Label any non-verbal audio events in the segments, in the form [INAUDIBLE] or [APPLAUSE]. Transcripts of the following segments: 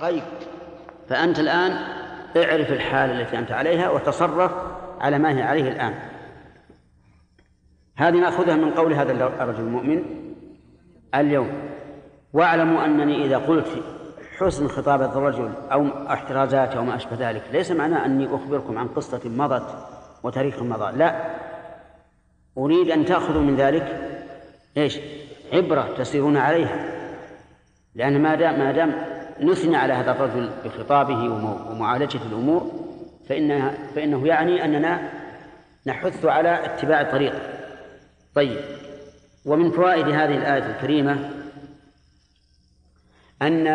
غيب. فأنت الآن اعرف الحال التي أنت عليها وتصرف على ما هي عليه الآن. هذه نأخذها من قول هذا الرجل المؤمن اليوم. واعلموا أنني إذا قلت حسن خطابة الرجل أو احترازاته أو ما أشبه ذلك ليس معناه أني أخبركم عن قصة مضت وتاريخ مضى. لا. أريد أن تأخذوا من ذلك إيش؟ عبرة تسيرون عليها. لأن ما دام ما دام نثني على هذا الرجل بخطابه ومعالجة الأمور فإنها فإنه يعني أننا نحث على اتباع الطريق. طيب. ومن فوائد هذه الآية الكريمة أن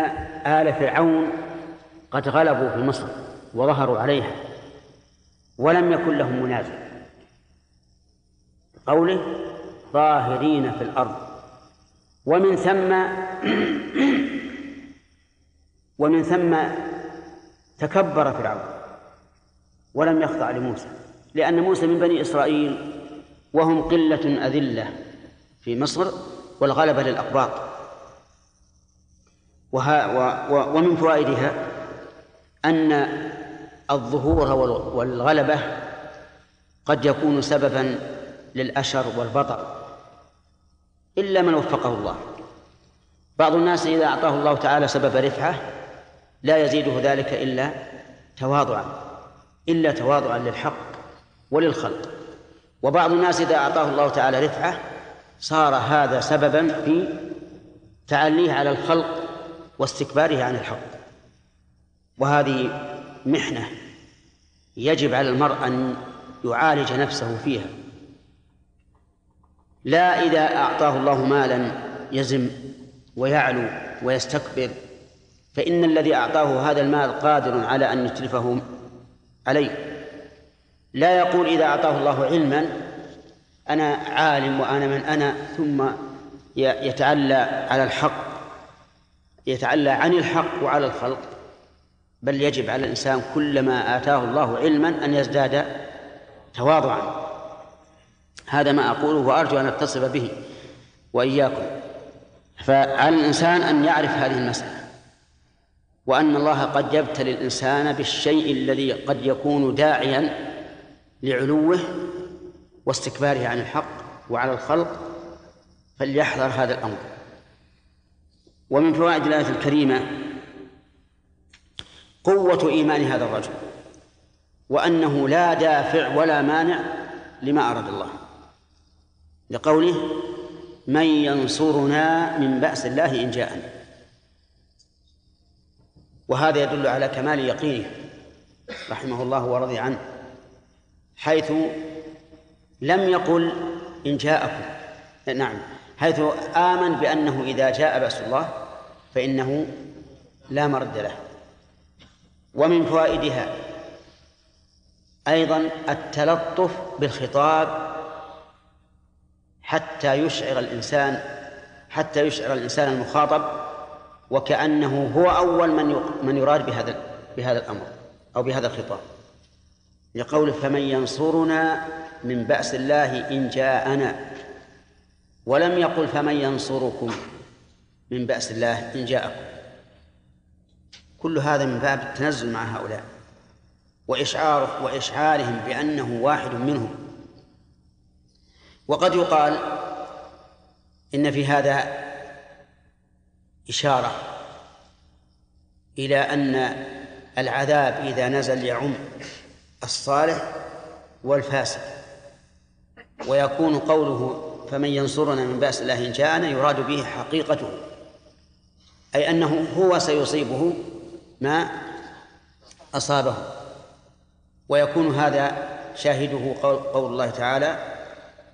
آل فرعون قد غلبوا في مصر وظهروا عليها ولم يكن لهم منازع. قوله ظاهرين في الأرض. ومن ثم [CLEARS THROAT] ومن ثم تكبر فرعون ولم يخضع لموسى لأن موسى من بني إسرائيل وهم قلة أذلة في مصر والغلبة للأقباط. وها ومن فوائدها أن الظهور والغلبة قد يكون سببا للأشر والبطر إلا من وفقه الله. بعض الناس إذا أعطاه الله تعالى سبب رفعة لا يزيده ذلك إلا تواضعا إلا تواضعا للحق وللخلق. وبعض الناس إذا أعطاه الله تعالى رفعة صار هذا سببا في تعليه على الخلق واستكباره عن الحق. وهذه محنة يجب على المرء أن يعالج نفسه فيها. لا إذا أعطاه الله مالا يزم ويعلو ويستكبر فإن الذي أعطاه هذا المال قادر على أن يتلفه عليه. لا يقول إذا أعطاه الله علما أنا عالم وأنا من أنا ثم يتعلى على الحق يتعلى عن الحق وعلى الخلق. بل يجب على الإنسان كلما آتاه الله علما أن يزداد تواضعا. هذا ما أقوله وأرجو أن أتصف به وإياكم. فعلى الإنسان أن يعرف هذه المسألة. وأن الله قد يبتلي الإنسان بالشيء الذي قد يكون داعيا لعلوه واستكباره عن الحق وعلى الخلق فليحذر هذا الأمر. ومن فوائد الآية الكريمة قوة إيمان هذا الرجل وأنه لا دافع ولا مانع لما أراد الله. لقوله من ينصرنا من بأس الله إن جاءنا. وهذا يدل على كمال يقينه رحمه الله ورضي عنه حيث لم يقل إن جاءكم. نعم حيث آمن بأنه إذا جاء بأس الله فإنه لا مرد له. ومن فوائدها أيضا التلطف بالخطاب حتى يشعر الإنسان حتى يشعر الإنسان المخاطب وكأنه هو أول من من يراد بهذا بهذا الأمر أو بهذا الخطاب. لقول فمن ينصرنا من بأس الله إن جاءنا ولم يقل فمن ينصركم من بأس الله إن جاءكم. كل هذا من باب التنزل مع هؤلاء وإشعار وإشعارهم بأنه واحد منهم. وقد يقال إن في هذا إشارة إلى أن العذاب إذا نزل يعم الصالح والفاسد ويكون قوله فمن ينصرنا من بأس الله إن جاءنا يراد به حقيقته. أي أنه هو سيصيبه ما أصابه. ويكون هذا شاهده قول الله تعالى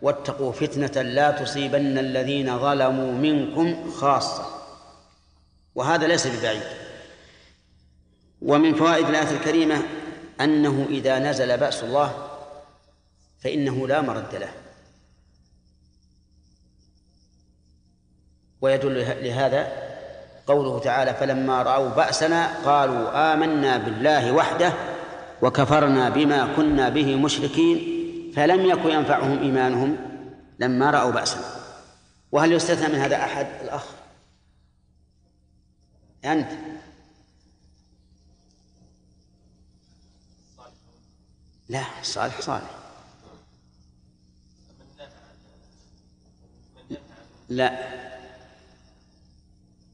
واتقوا فتنة لا تصيبن الذين ظلموا منكم خاصة. وهذا ليس ببعيد. ومن فوائد الآية الكريمة أنه إذا نزل بأس الله فإنه لا مرد له. ويدل لهذا قوله تعالى فلما رأوا بأسنا قالوا آمنا بالله وحده وكفرنا بما كنا به مشركين فلم يكن ينفعهم إيمانهم لما رأوا بأسنا. وهل يستثنى من هذا أحد الأخ؟ أنت. لا صالح صالح. لا.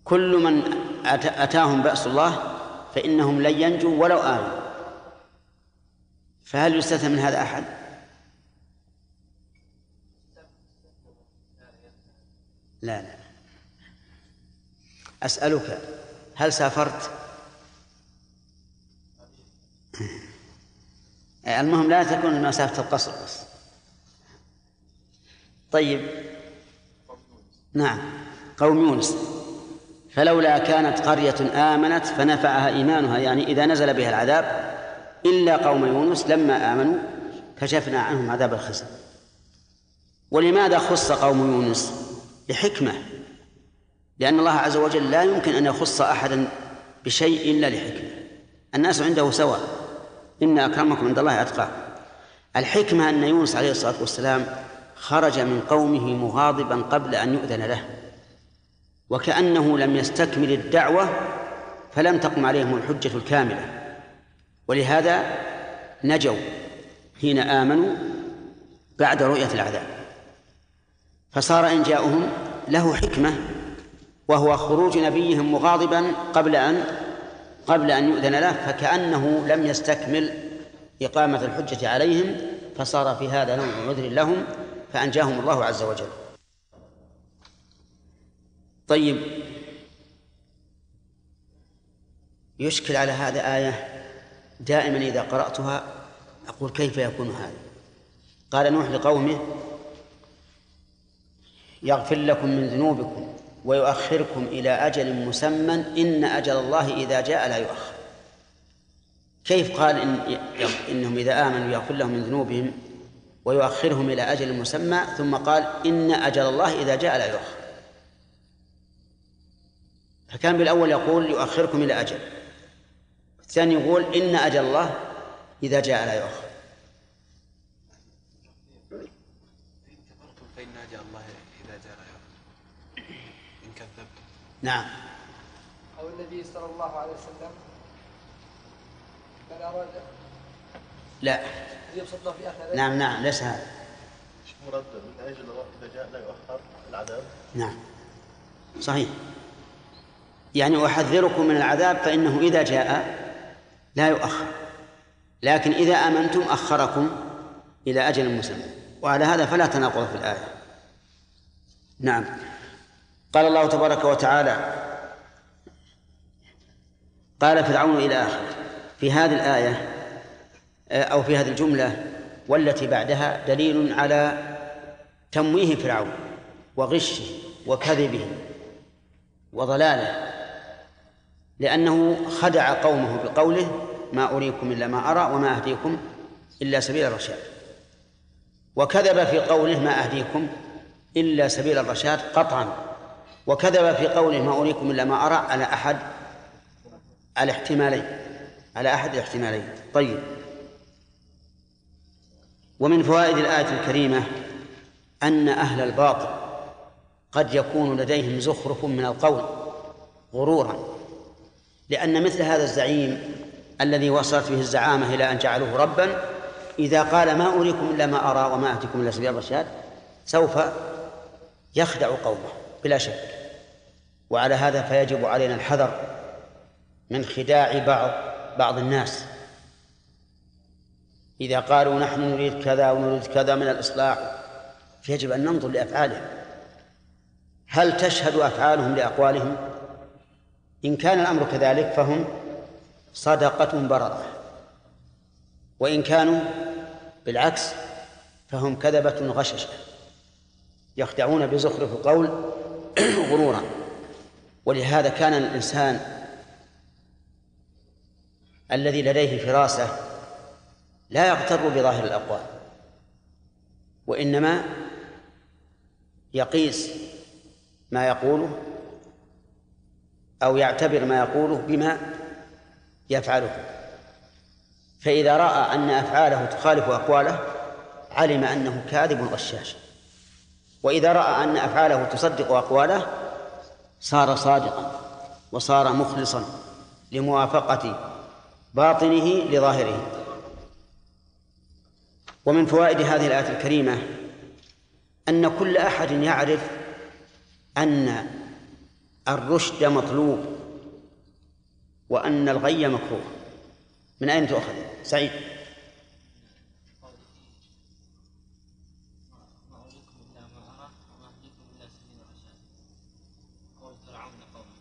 كل من أتاهم بأس الله فإنهم لن ينجوا ولو آمنوا. فهل يستثنى من هذا أحد؟ لا لا. أسألك هل سافرت؟ المهم لا تكون مسافة القصر بس. طيب. نعم. قوم يونس. فلولا كانت قرية آمنت فنفعها إيمانها يعني إذا نزل بها العذاب إلا قوم يونس لما آمنوا كشفنا عنهم عذاب الخزي. ولماذا خص قوم يونس؟ لحكمة لأن الله عز وجل لا يمكن أن يخص أحدا بشيء إلا لحكمة. الناس عنده سواء. إن أكرمكم عند الله أتقاكم الحكمة أن يونس عليه الصلاة والسلام خرج من قومه مغاضبا قبل أن يؤذن له. وكأنه لم يستكمل الدعوة فلم تقم عليهم الحجة الكاملة. ولهذا نجوا حين آمنوا بعد رؤية العذاب. فصار إن جاءهم له حكمة وهو خروج نبيهم مغاضبا قبل أن قبل أن يؤذن له فكأنه لم يستكمل إقامة الحجة عليهم فصار في هذا نوع عذر لهم فأنجاهم الله عز وجل. طيب. يشكل على هذا آية دائما إذا قرأتها أقول كيف يكون هذا؟ قال نوح لقومه يغفر لكم من ذنوبكم. ويؤخركم إلى أجل مسمى إن أجل الله إذا جاء لا يؤخر. كيف قال إن إنهم إذا آمنوا يغفر لهم من ذنوبهم ويؤخرهم إلى أجل مسمى ثم قال إن أجل الله إذا جاء لا يؤخر. فكان بالأول يقول يؤخركم إلى أجل الثاني يقول إن أجل الله إذا جاء لا يؤخر فإن أجل الله إذا جاء لا يؤخر إن كذبتم نعم. أو النبي صلى الله عليه وسلم من أراد لا. أن يبسط في آخر نعم نعم ليس هذا. مرد من أجل اذا جاء لا يؤخر العذاب. نعم. صحيح. يعني أحذركم من العذاب فإنه إذا جاء لا يؤخر. لكن إذا آمنتم أخركم إلى أجل مسمى. وعلى هذا فلا تناقض في الآية. نعم. قال الله تبارك وتعالى قال فرعون إلى آخره في هذه الآية أو في هذه الجملة والتي بعدها دليل على تمويه فرعون وغشه وكذبه وضلاله لأنه خدع قومه بقوله ما أريكم إلا ما أرى وما أهديكم إلا سبيل الرشاد وكذب في قوله ما أهديكم إلا سبيل الرشاد قطعا. وكذب في قوله ما أريكم إلا ما أرى على أحد الاحتمالين على أحد الاحتمالين. طيب. ومن فوائد الآية الكريمة أن أهل الباطل قد يكون لديهم زخرف من القول غرورا لأن مثل هذا الزعيم الذي وصلت به الزعامة إلى أن جعلوه ربا إذا قال ما أريكم إلا ما أرى وما أهديكم إلا سبيل الرشاد سوف يخدع قومه بلا شك. وعلى هذا فيجب علينا الحذر من خداع بعض بعض الناس. إذا قالوا نحن نريد كذا ونريد كذا من الإصلاح فيجب أن ننظر لأفعالهم. هل تشهد أفعالهم لأقوالهم؟ إن كان الأمر كذلك فهم صدقة بررة. وإن كانوا بالعكس فهم كذبة غششة. يخدعون بزخرف القول [CLEARS THROAT] غرورا. ولهذا كان الإنسان الذي لديه فراسة لا يغتر بظاهر الأقوال وإنما يقيس ما يقوله أو يعتبر ما يقوله بما يفعله. فإذا رأى أن أفعاله تخالف أقواله علم أنه كاذب غشاش. وإذا رأى أن أفعاله تصدق أقواله صار صادقا وصار مخلصا لموافقة باطنه لظاهره. ومن فوائد هذه الآية الكريمة أن كل أحد يعرف أن الرشد مطلوب وأن الغي مكروه. من أين تؤخذ؟ سعيد.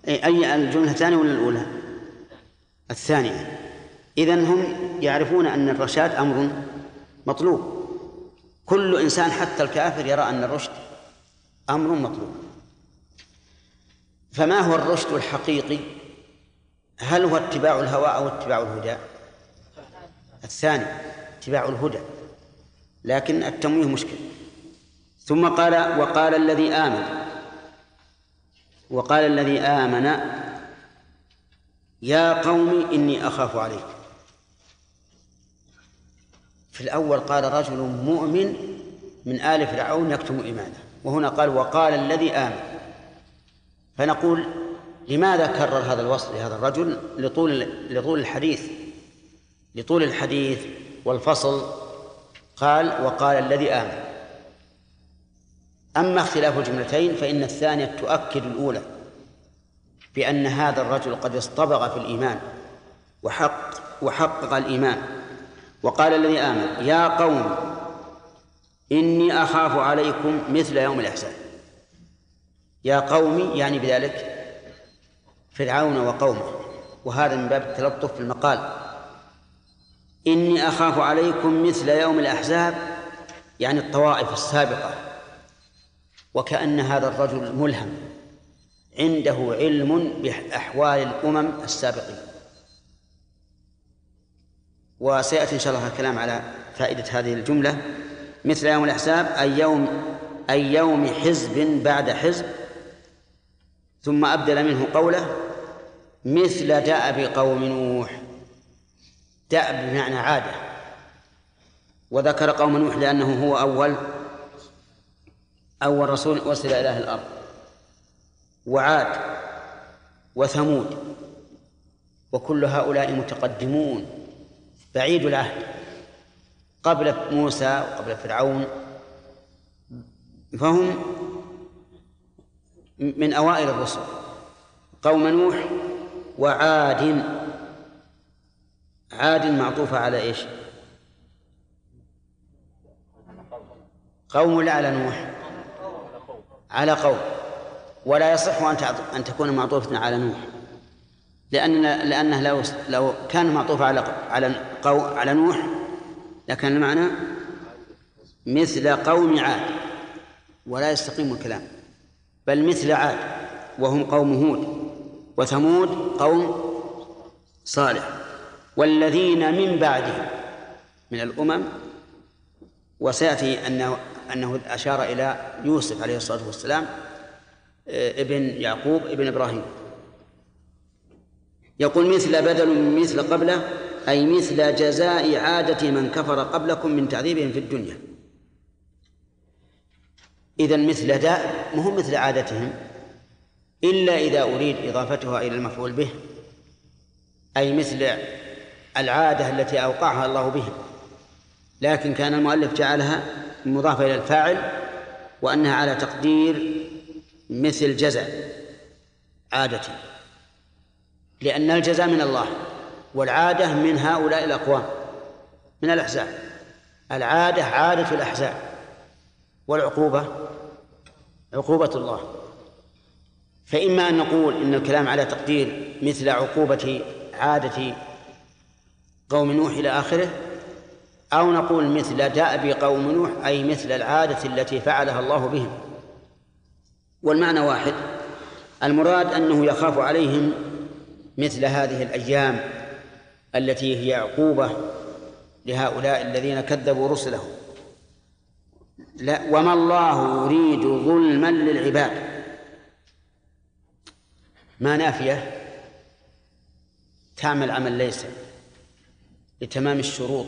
أي الجملة الثانية ولا الأولى؟ الثانية. إذن هم يعرفون أن الرشاد أمر مطلوب. كل إنسان حتى الكافر يرى أن الرشد أمر مطلوب. فما هو الرشد الحقيقي؟ هل هو اتباع الهوى أو اتباع الهدى؟ الثاني اتباع الهدى. لكن التمويه مشكل. ثم قال وقال الذي آمن. وقال الذي آمن يا قوم إني أخاف عليكم في الأول قال رجل مؤمن من آل فرعون يكتم إيمانه. وهنا قال وقال الذي آمن. فنقول لماذا كرر هذا الوصف لهذا الرجل؟ لطول لطول الحديث. لطول الحديث والفصل قال وقال الذي آمن. أما اختلاف الجملتين فإن الثانية تؤكد الأولى بأن هذا الرجل قد اصطبغ في الإيمان وحق وحقق الإيمان. وقال الذي آمن يا قوم إني أخاف عليكم مثل يوم الأحزاب. يا قوم يعني بذلك فرعون وقومه. وهذا من باب التلطف في المقال. إني أخاف عليكم مثل يوم الأحزاب يعني الطوائف السابقة. وكأن هذا الرجل ملهم. عنده علم بأحوال الأمم السابقين. وسيأتي إن شاء الله الكلام على فائدة هذه الجملة. مثل يوم الأحزاب أي يوم أي يوم حزب بعد حزب. ثم أبدل منه قوله مثل دأب قوم نوح. دأب بمعنى عادة. وذكر قوم نوح لأنه هو أول أول رسول أرسل إلى أهل الأرض. وعاد وثمود. وكل هؤلاء متقدمون. بعيد العهد. قبل موسى وقبل فرعون. فهم من أوائل الرسل. قوم نوح وعاد. عاد معطوفة على إيش؟ قوم لا على نوح. على قوم ولا يصح أن أن تكون معطوفة على نوح. لأن لأنه لو لو كان معطوف على على على نوح لكان المعنى مثل قوم عاد ولا يستقيم الكلام. بل مثل عاد وهم قوم هود وثمود قوم صالح. والذين من بعدهم من الأمم وسيأتي أنه أنه أشار إلى يوسف عليه الصلاة والسلام آه، ابن يعقوب ابن إبراهيم. يقول مثل بدل من مثل قبله أي مثل جزاء عادة من كفر قبلكم من تعذيبهم في الدنيا. إذا مثل داء مهم مثل عادتهم إلا إذا أريد إضافتها إلى المفعول به أي مثل العادة التي أوقعها الله بهم لكن كان المؤلف جعلها مضافة إلى الفاعل وأنها على تقدير مثل جزاء عادة. لأن الجزاء من الله والعادة من هؤلاء الأقوام من الأحزاب. العادة عادة الأحزاب. والعقوبة؟ عقوبة الله. فإما أن نقول إن الكلام على تقدير مثل عقوبة عادة قوم نوح إلى آخره أو نقول مثل دأب قوم نوح أي مثل العادة التي فعلها الله بهم. والمعنى واحد. المراد أنه يخاف عليهم مثل هذه الأيام التي هي عقوبة لهؤلاء الذين كذبوا رسله لا وما الله يريد ظلما للعباد. ما نافية؟ تعمل عمل ليس لتمام الشروط.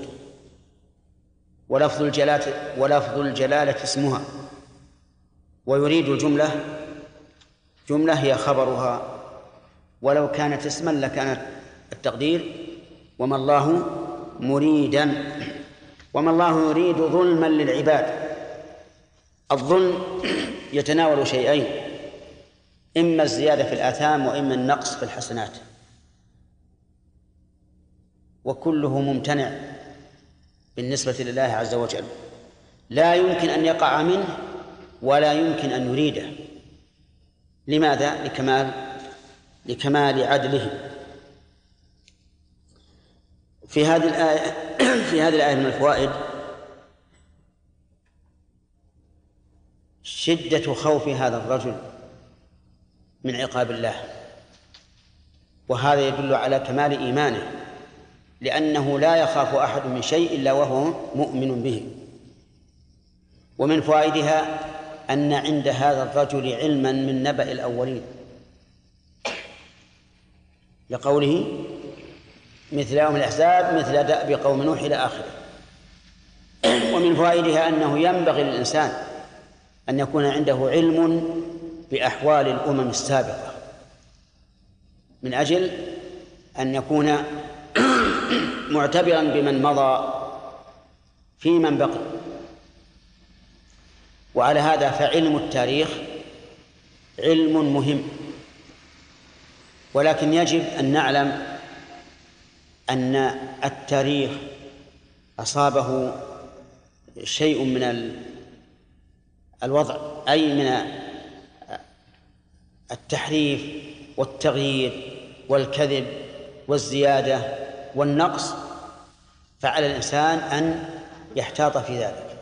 ولفظ الجلالة ولفظ الجلالة اسمها. ويريد الجملة جملة هي خبرها. ولو كانت اسما لكانت التقدير. وما الله مريدا. وما الله يريد ظلما للعباد. الظلم يتناول شيئين. إما الزيادة في الآثام وإما النقص في الحسنات. وكله ممتنع. بالنسبة لله عز وجل. لا يمكن أن يقع منه ولا يمكن أن يريده. لماذا؟ لكمال لكمال عدله. في هذه الآية في هذه الآية من الفوائد شدة خوف هذا الرجل من عقاب الله. وهذا يدل على كمال إيمانه. لأنه لا يخاف أحد من شيء إلا وهو مؤمن به. ومن فوائدها أن عند هذا الرجل علما من نبأ الأولين. لقوله مثل يوم الأحزاب مثل دأب قوم نوح إلى آخره. ومن فوائدها أنه ينبغي للإنسان أن يكون عنده علم بأحوال الأمم السابقة. من أجل أن يكون معتبرا بمن مضى في من بقي. وعلى هذا فعلم التاريخ علم مهم. ولكن يجب أن نعلم أن التاريخ أصابه شيء من الوضع أي من التحريف والتغيير والكذب والزيادة والنقص فعلى الإنسان أن يحتاط في ذلك.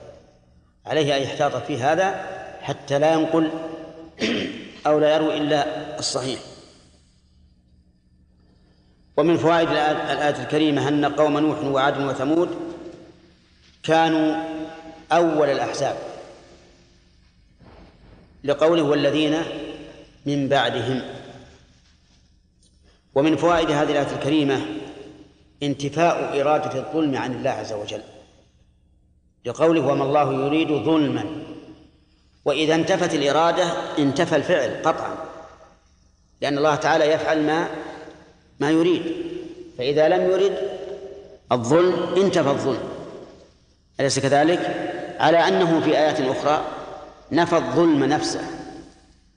عليه أن يحتاط في هذا حتى لا ينقل أو لا يروي إلا الصحيح. ومن فوائد الآية الكريمة أن قوم نوح وعاد وثمود كانوا أول الأحزاب. لقوله والذين من بعدهم. ومن فوائد هذه الآية الكريمة انتفاء إرادة الظلم عن الله عز وجل. لقوله وما الله يريد ظلما. وإذا انتفت الإرادة انتفى الفعل قطعا. لأن الله تعالى يفعل ما ما يريد. فإذا لم يرد الظلم انتفى الظلم. أليس كذلك؟ على أنه في آيات أخرى نفى الظلم نفسه.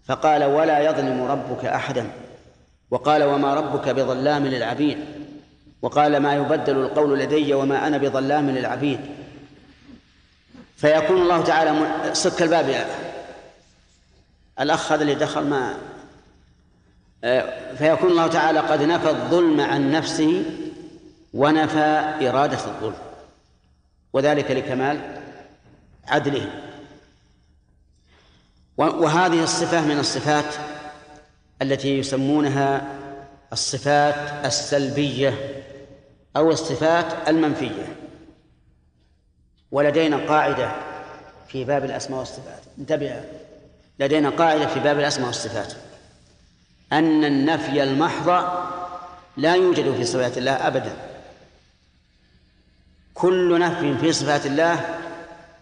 فقال ولا يظلم ربك أحدا. وقال وما ربك بظلام للعبيد. وقال ما يبدل القول لدي وما أنا بظلام للعبيد. فيكون الله تعالى سك الباب يا الأخ هذا اللي دخل ما فيكون الله تعالى قد نفى الظلم عن نفسه ونفى إرادة الظلم. وذلك لكمال عدله. وهذه الصفة من الصفات التي يسمونها الصفات السلبية. أو الصفات المنفية. ولدينا قاعدة في باب الأسماء والصفات. انتبه. لدينا قاعدة في باب الأسماء والصفات. أن النفي المحض لا يوجد في صفات الله أبدا. كل نفي في صفات الله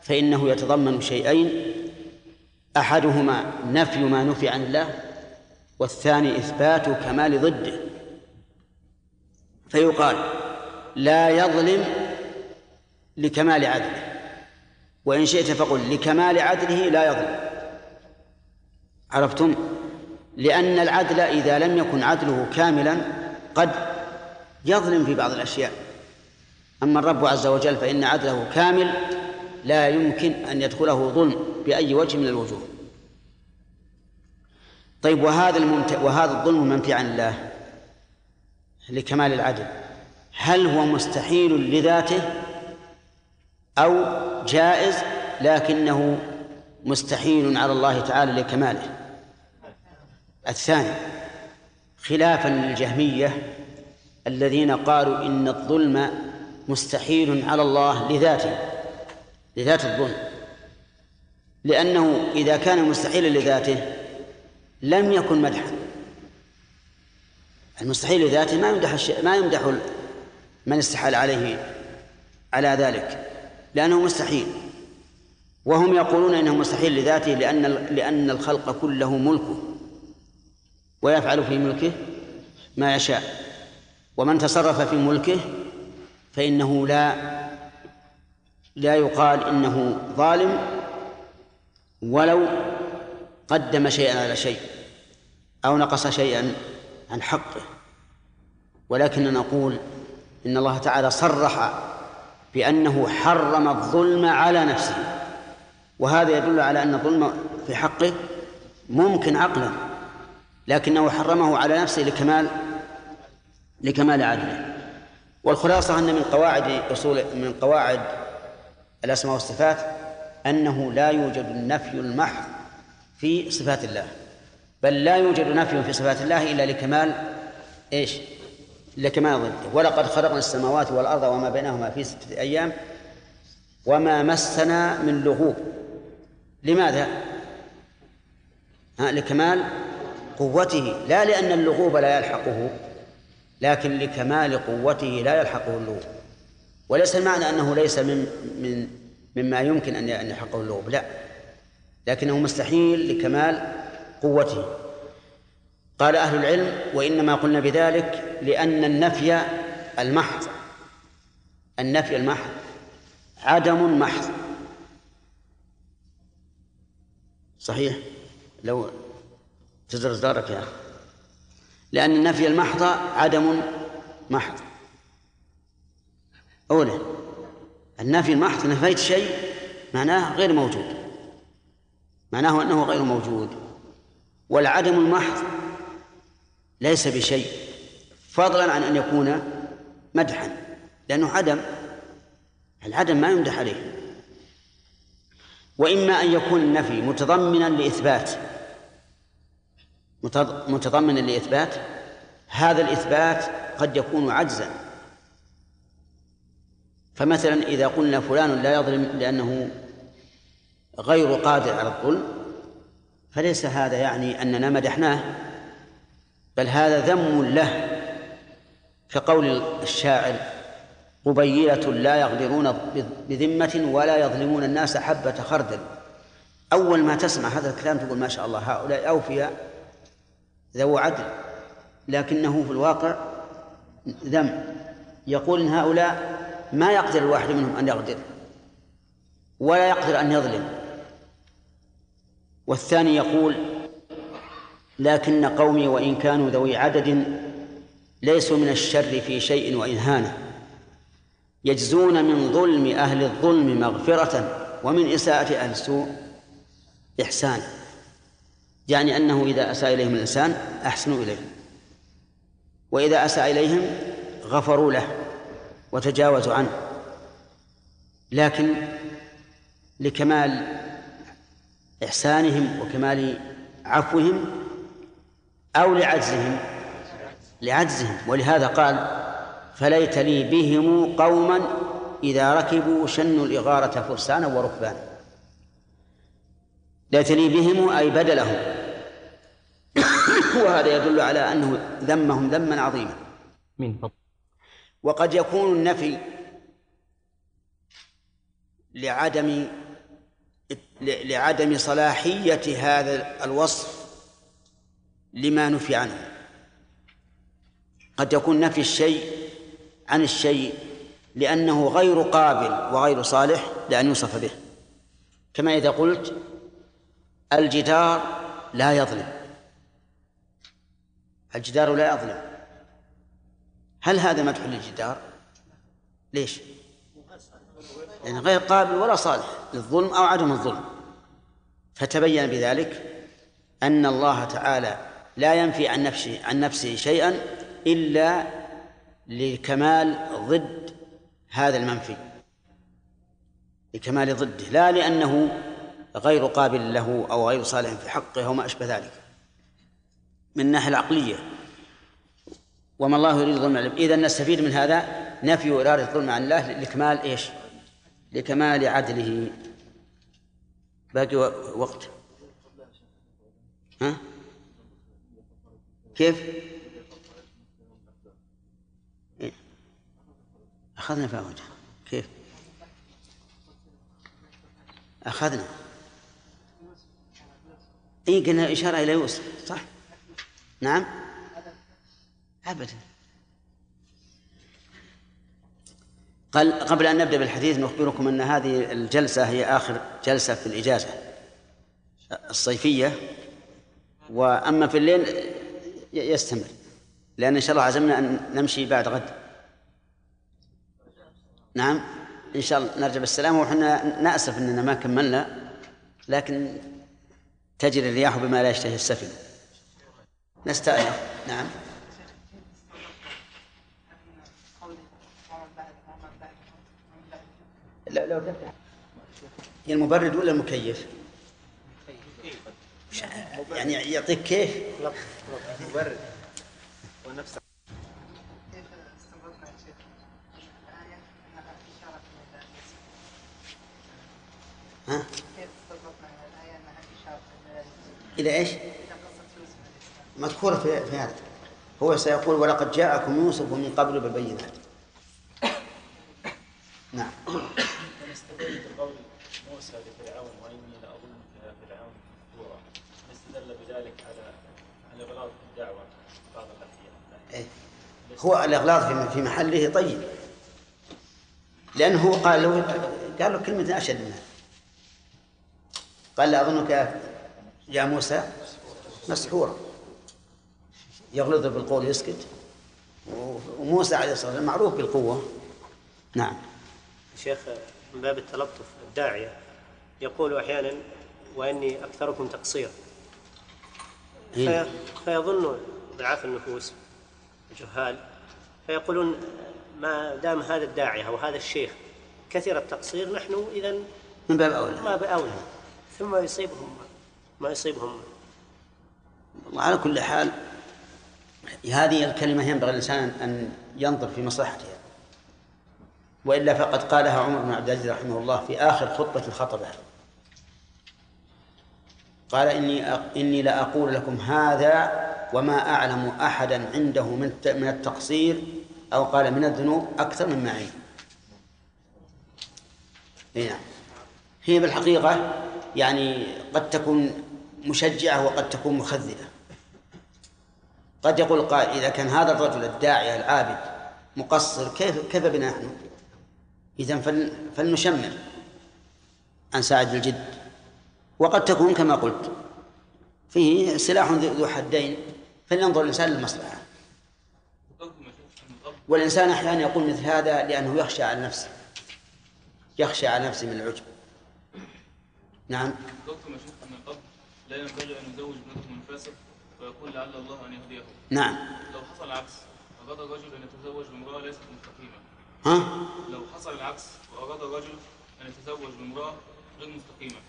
فإنه يتضمن شيئين. أحدهما نفي ما نفي عن الله والثاني إثبات كمال ضده. فيقال لا يظلم لكمال عدله. وإن شئت فقل لكمال عدله لا يظلم. عرفتم؟ لأن العدل إذا لم يكن عدله كاملا قد يظلم في بعض الأشياء. أما الرب عز وجل فإن عدله كامل لا يمكن أن يدخله ظلم بأي وجه من الوجوه. طيب وهذا الممت... وهذا الظلم منفي عن الله لكمال العدل. هل هو مستحيل لذاته أو جائز لكنه مستحيل على الله تعالى لكماله؟ الثاني خلافا للجهمية الذين قالوا إن الظلم مستحيل على الله لذاته لذات الظلم. لأنه إذا كان مستحيلا لذاته لم يكن مدحا. المستحيل لذاته ما يمدح ما يمدح من استحال عليه على ذلك لأنه مستحيل. وهم يقولون إنه مستحيل لذاته لأن لأن الخلق كله ملكه ويفعل في ملكه ما يشاء. ومن تصرف في ملكه فإنه لا لا يقال إنه ظالم ولو قدم شيئا على شيء أو نقص شيئا عن حقه. ولكن نقول إن الله تعالى صرح بأنه حرم الظلم على نفسه. وهذا يدل على أن الظلم في حقه ممكن عقلا لكنه حرمه على نفسه لكمال لكمال عدله. والخلاصة أن من قواعد أصول من قواعد الأسماء والصفات أنه لا يوجد النفي المحض في صفات الله. بل لا يوجد نفي في صفات الله إلا لكمال إيش؟ لكمال ضده ولقد خلقنا السماوات والأرض وما بينهما في ستة أيام وما مسنا من لغوب. لماذا؟ ها لكمال قوته. لا لأن اللغوب لا يلحقه لكن لكمال قوته لا يلحقه اللغوب. وليس المعنى أنه ليس من من مما يمكن أن يلحقه اللغوب لا. لكنه مستحيل لكمال قوته. قال أهل العلم وإنما قلنا بذلك لأن النفي المحض. النفي المحض. عدم محض. صحيح؟ لو تزر دارك يا أخي. لأن النفي المحض عدم محض. أولا النفي المحض نفيت شيء معناه غير موجود. معناه أنه غير موجود. والعدم المحض ليس بشيء فضلا عن أن يكون مدحا لأنه عدم العدم ما يمدح عليه. وإما أن يكون النفي متضمنا لإثبات متضمنا لإثبات هذا الإثبات قد يكون عجزا. فمثلا إذا قلنا فلان لا يظلم لأنه غير قادر على الظلم فليس هذا يعني أننا مدحناه. بل هذا ذم له كقول الشاعر قبيلة لا يغدرون بذمة ولا يظلمون الناس حبة خردل. أول ما تسمع هذا الكلام تقول ما شاء الله هؤلاء أوفياء ذو عدل. لكنه في الواقع ذم. يقول إن هؤلاء ما يقدر الواحد منهم أن يغدر ولا يقدر أن يظلم. والثاني يقول لكن قومي وإن كانوا ذوي عدد ليسوا من الشر في شيء وإن هان يجزون من ظلم أهل الظلم مغفرة ومن إساءة أهل السوء إحسانا يعني أنه إذا أساء إليهم الإنسان أحسنوا إليه. وإذا أساء إليهم غفروا له وتجاوزوا عنه. لكن لكمال إحسانهم وكمال عفوهم أو لعجزهم. لعجزهم. ولهذا قال فليت لي بهم قوما إذا ركبوا شنوا الإغارة فرسانا وركبانا. ليت لي بهم أي بدلهم. [COUGHS] وهذا يدل على أنه ذمهم ذما عظيما. من فضل. وقد يكون النفي لعدم لعدم صلاحية هذا الوصف لما نفي عنه. قد يكون نفي الشيء عن الشيء لأنه غير قابل وغير صالح لأن يوصف به. كما إذا قلت الجدار لا يظلم. الجدار لا يظلم. هل هذا مدح للجدار؟ ليش؟ يعني غير قابل ولا صالح للظلم أو عدم الظلم. فتبين بذلك أن الله تعالى لا ينفي عن نفسه عن نفسه شيئا إلا لكمال ضد هذا المنفي. لكمال ضده لا لأنه غير قابل له أو غير صالح في حقه أو ما أشبه ذلك. من الناحية العقلية. وما الله يريد ظلم العباد. إذا نستفيد من هذا نفي إرادة الظلم عن الله لكمال إيش؟ لكمال عدله. باقي وقت. ها؟ كيف؟ أخذنا فيها وجه كيف؟ أخذنا إي قلنا إشارة إلى يوسف صح؟ نعم أبدا قال قبل أن نبدأ بالحديث نخبركم أن هذه الجلسة هي آخر جلسة في الإجازة الصيفية وأما في الليل يستمر. لأن إن شاء الله عزمنا أن نمشي بعد غد. نعم. إن شاء الله نرجع بالسلامة وحنا نأسف أننا ما كملنا لكن تجري الرياح بما لا يشتهي السفن. نستأنف نعم. لا لو المبرد ولا المكيف؟ يعني يعطيك كيف؟ مبرد ونفس كيف استنبطنا يا شيخ الآية أنها إشارة إلى يوسف؟ ها؟ إلى إيش؟ مذكورة في, في هذا هو سيقول ولقد جاءكم يوسف من قبل بالبينات نعم ونستدل بقول موسى لفرعون واني لاظنك يا فرعون مسحورا نستدل بذلك على الاغلاط في الدعوه بعض الاحيان إيه. هو الإغلاط في محله طيب. لأنه هو قال له قال له كلمة أشد منها. قال لا أظنك يا- موسى مسحورا يغلظ بالقول يسكت. وموسى عليه الصلاة والسلام معروف بالقوة. نعم. شيخ من باب التلطف الداعية يقول أحيانا وإني أكثركم تقصير. في إيه. فيظن ضعاف النفوس الجهال فيقولون ما دام هذا الداعية أو هذا الشيخ كثير التقصير نحن إذا من باب أولى. ما بأولى ثم يصيبهم ما يصيبهم. وعلى كل حال هذه الكلمة ينبغي الإنسان أن ينظر في مصلحتها. وإلا فقد قالها عمر بن عبد العزيز رحمه الله في آخر خطبة الخطبة. قال إني أ- إني لأقول لكم هذا وما أعلم أحدا عنده من من التقصير أو قال من الذنوب أكثر مما إيه نعم. هي بالحقيقة يعني قد تكون مشجعة وقد تكون مخذلة. قد يقول قائل إذا كان هذا الرجل الداعية العابد مقصر كيف كيف بنا نحن؟ إذا فل فلنشمر عن ساعد الجد. وقد تكون كما قلت فيه سلاح ذو حدين فلينظر الإنسان للمصلحة. والإنسان أحيانا يقول مثل هذا لأنه يخشى على نفسه يخشى على نفسه من العجب. نعم. من قبل لا ينبغي أن يزوج ابنته من فاسق ويقول لعل الله أن يهديه. نعم. لو حصل العكس واراد الرجل أن يتزوج بامرأة ليست مستقيمة. ها؟ لو حصل العكس واراد الرجل أن يتزوج بامرأة غير مستقيمة.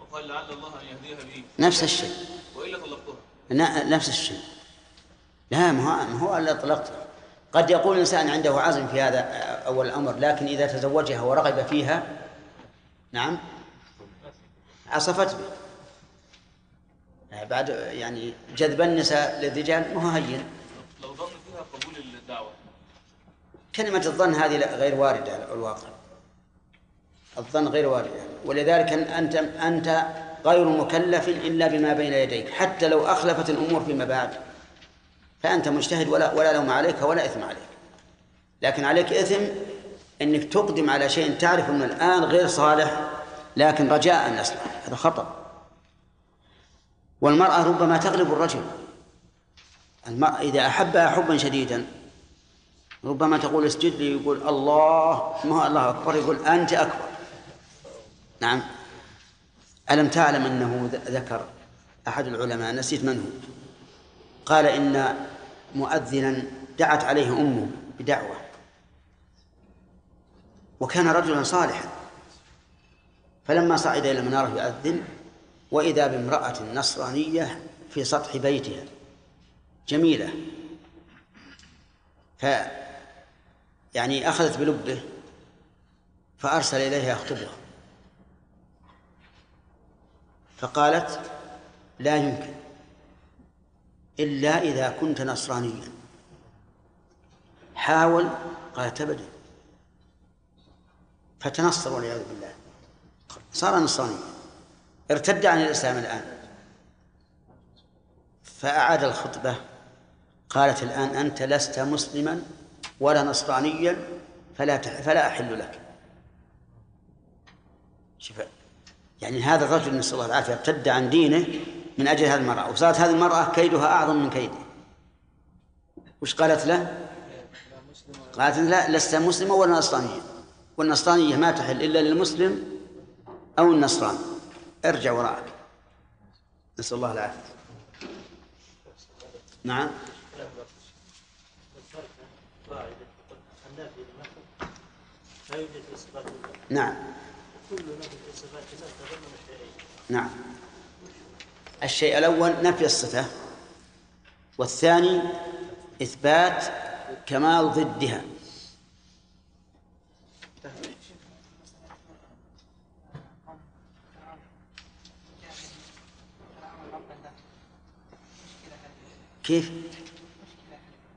وقال لعل الله أن يهديها بي نفس الشيء. وإلا طلقتها. نفس الشيء. لا ما هو ما هو إلا طلقت قد يقول الإنسان عنده عزم في هذا أول الأمر لكن إذا تزوجها ورغب فيها نعم عصفت به. بعد يعني جذب النساء للرجال ما هو هين. لو ظن فيها قبول الدعوة. كلمة الظن هذه غير واردة على الواقع. الظن غير واردة. ولذلك أنت أنت غير مكلف إلا بما بين يديك حتى لو أخلفت الأمور فيما بعد. فأنت مجتهد ولا ولا لوم عليك ولا إثم عليك. لكن عليك إثم أنك تقدم على شيء تعرف أنه الآن غير صالح لكن رجاء أن يصلح هذا خطأ. والمرأة ربما تغلب الرجل. المرأة إذا أحبها حبا شديدا ربما تقول اسجد لي يقول الله ما الله أكبر يقول أنت أكبر. نعم. ألم تعلم أنه ذكر أحد العلماء نسيت من هو؟ قال إن مؤذنا دعت عليه أمه بدعوة. وكان رجلا صالحا. فلما صعد إلى المنارة يؤذن وإذا بامرأة نصرانية في سطح بيتها. جميلة. ف يعني أخذت بلبه فأرسل إليها يخطبها. فقالت لا يمكن. إلا إذا كنت نصرانيا. حاول قالت أبدا فتنصر والعياذ بالله. صار نصرانيا. ارتد عن الإسلام الآن. فأعاد الخطبة. قالت الآن أنت لست مسلما ولا نصرانيا فلا. فلا أحل لك. شوف يعني هذا الرجل نسأل الله العافية ارتد عن دينه من أجل هذه المرأة. وصارت هذه المرأة كيدها أعظم من كيده وش قالت له؟ قالت لا لست مسلمة ولا نصرانية. والنصرانية ما تحل إلا للمسلم أو النصراني ارجع وراءك. نسأل الله العافية. نعم. نعم. نعم. الشيء الأول نفي الصفة والثاني إثبات كمال ضدها كيف؟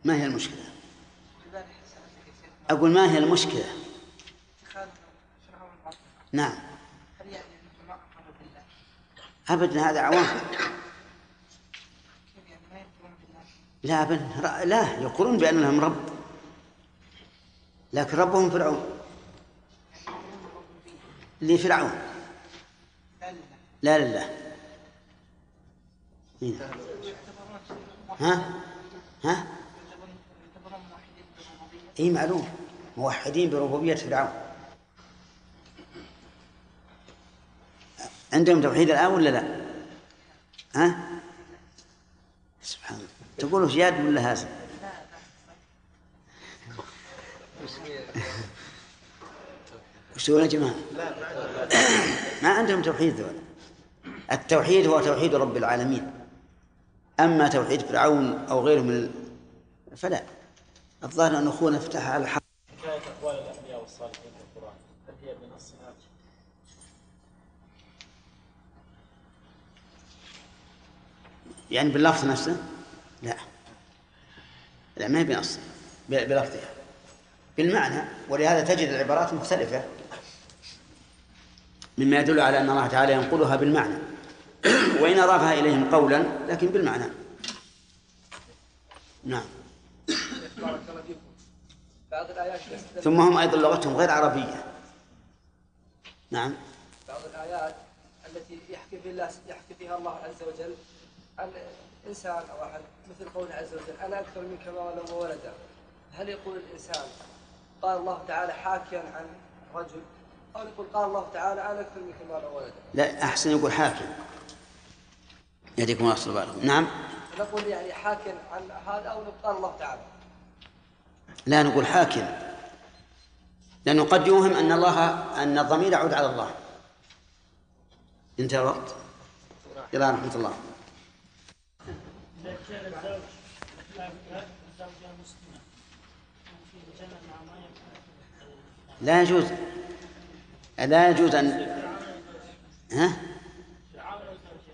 ما هي المشكلة؟ أقول ما هي المشكلة؟ نعم هل يعني أنتم ما اقروا بالله؟ أبدا هذا عوام؟ لا ر- لا يقولون بأن لهم رب. لكن ربهم فرعون. لفرعون. لا لله هنا. ها؟ ها؟ اي معلوم. موحدين بربوبية فرعون. عندهم توحيد الآن ولا لا؟ ها؟ سبحان الله تقولوا جاد ولا هازل؟ وش تقولون يا جماعة؟ ما عندهم توحيد ذول التوحيد هو توحيد رب العالمين أما توحيد فرعون أو غيره من. فلا الظاهر أن أخونا فتح على الحق حكاية أقوال الأنبياء والصالحين في القرآن هل هي بنصها يعني باللفظ نفسه؟ لا. لا ما هي بنص. بلفظها بالمعنى ولهذا تجد العبارات مختلفة. مما يدل على أن الله تعالى ينقلها بالمعنى. [CLEARS THROAT] وإن أضافها إليهم قولا لكن بالمعنى. نعم. ثم هم أيضا لغتهم غير عربية. نعم. بعض الآيات التي يحكي فيها الله عز وجل عن إنسان أو أحد مثل قوله عز وجل أنا أكثر منك مالا وولدا. هل يقول الإنسان قال الله تعالى حاكيا عن رجل؟ أو يقول قال الله تعالى أنا أكثر منك مالا وولدا. لا أحسن يقول حاكم يهديكم الله أصل بالكم نعم؟ نقول يعني حاكيا عن هذا أو قال الله تعالى. لا نقول حاكم لأنه قد يوهم أن الله أن الضمير يعود على الله. انتهى الوقت. إلى رحمة الله. لا يجوز. لا يجوز أن ها؟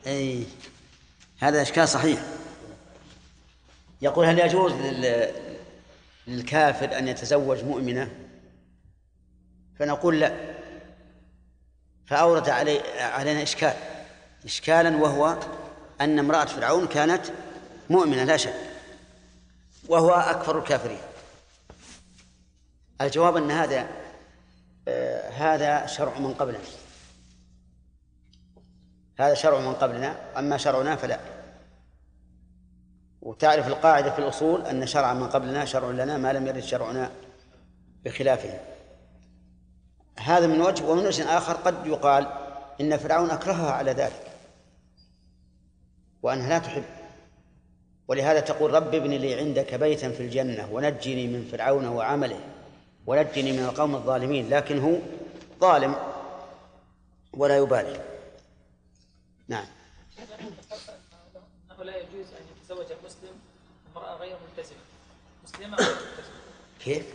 أي. هذا إشكال صحيح. يقول هل يجوز لل... للكافر أن يتزوج مؤمنة؟ فنقول لا. فأورد علي... علينا إشكال. إشكالا وهو أن امرأة فرعون كانت مؤمنة لا شك. وهو أكفر الكافرين. الجواب أن هذا آه، هذا شرع من قبلنا. هذا شرع من قبلنا أما شرعنا فلا. وتعرف القاعدة في الأصول أن شرع من قبلنا شرع لنا ما لم يرد شرعنا بخلافه. هذا من وجه ومن وجه آخر قد يقال إن فرعون أكرهها على ذلك وأنها لا تحب. ولهذا تقول رب ابن لي عندك بيتا في الجنة ونجني من فرعون وعمله ونجني من القوم الظالمين لكن هو ظالم ولا يبالي. نعم. أنه لا يجوز أن يتزوج المسلم امرأة غير ملتزمة. مسلمة غير ملتزمة. كيف؟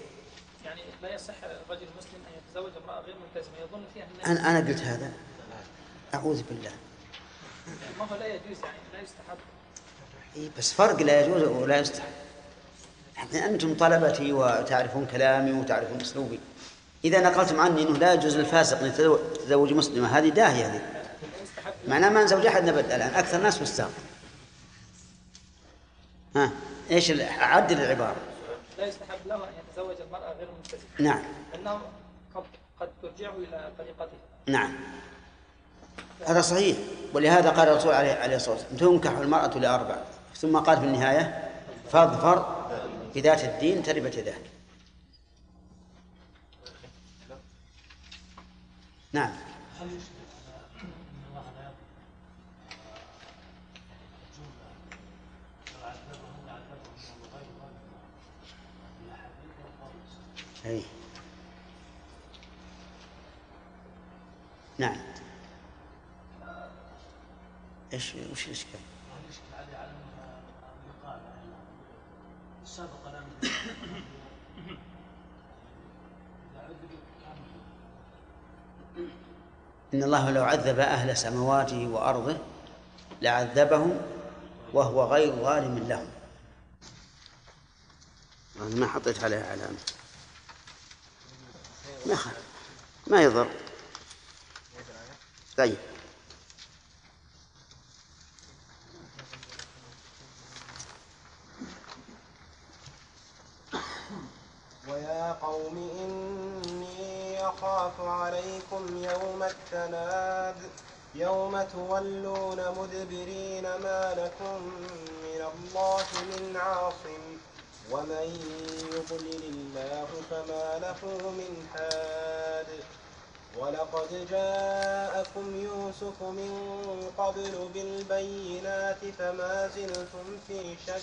يعني لا يصح الرجل المسلم أن يتزوج امرأة غير ملتزمة. يظن فيها الناس أنا أنا قلت هذا. أعوذ بالله. ما هو لا يجوز يعني لا يستحب. إيه بس فرق لا يجوز ولا يستحب يعني أنتم طلبتي وتعرفون كلامي وتعرفون أسلوبي. إذا نقلتم عني أنه لا يجوز للفاسق أن يتزوج مسلمة. هذه داهية هذه. معناه ما نزوج أحد نبت الآن. أكثر الناس فساق ها؟ إيش عدل العبارة لا يستحب له أن يتزوج المرأة غير ملتزمة. نعم. لأنه قد ترجعه إلى طريقته نعم. هذا صحيح. ولهذا قال الرسول عليه الصلاة والسلام تنكح المرأة لاربع ثم قال في النهاية فاظفر بذات الدين تربت يداك. نعم. أي. نعم. إيش وش الاشكال؟ عذبوا كانوا إن الله لو عذب أهل سماواته وأرضه لعذبهم وهو غير ظالم لهم. أنا ما حطيت عليها علامة ما. ما يضر. طيب. ويا قوم إني أخاف عليكم يوم التناد يوم تولون مدبرين ما لكم من الله من عاصم ومن يضلل الله فما له من هاد ولقد جاءكم يوسف من قبل بالبينات فما زلتم في شك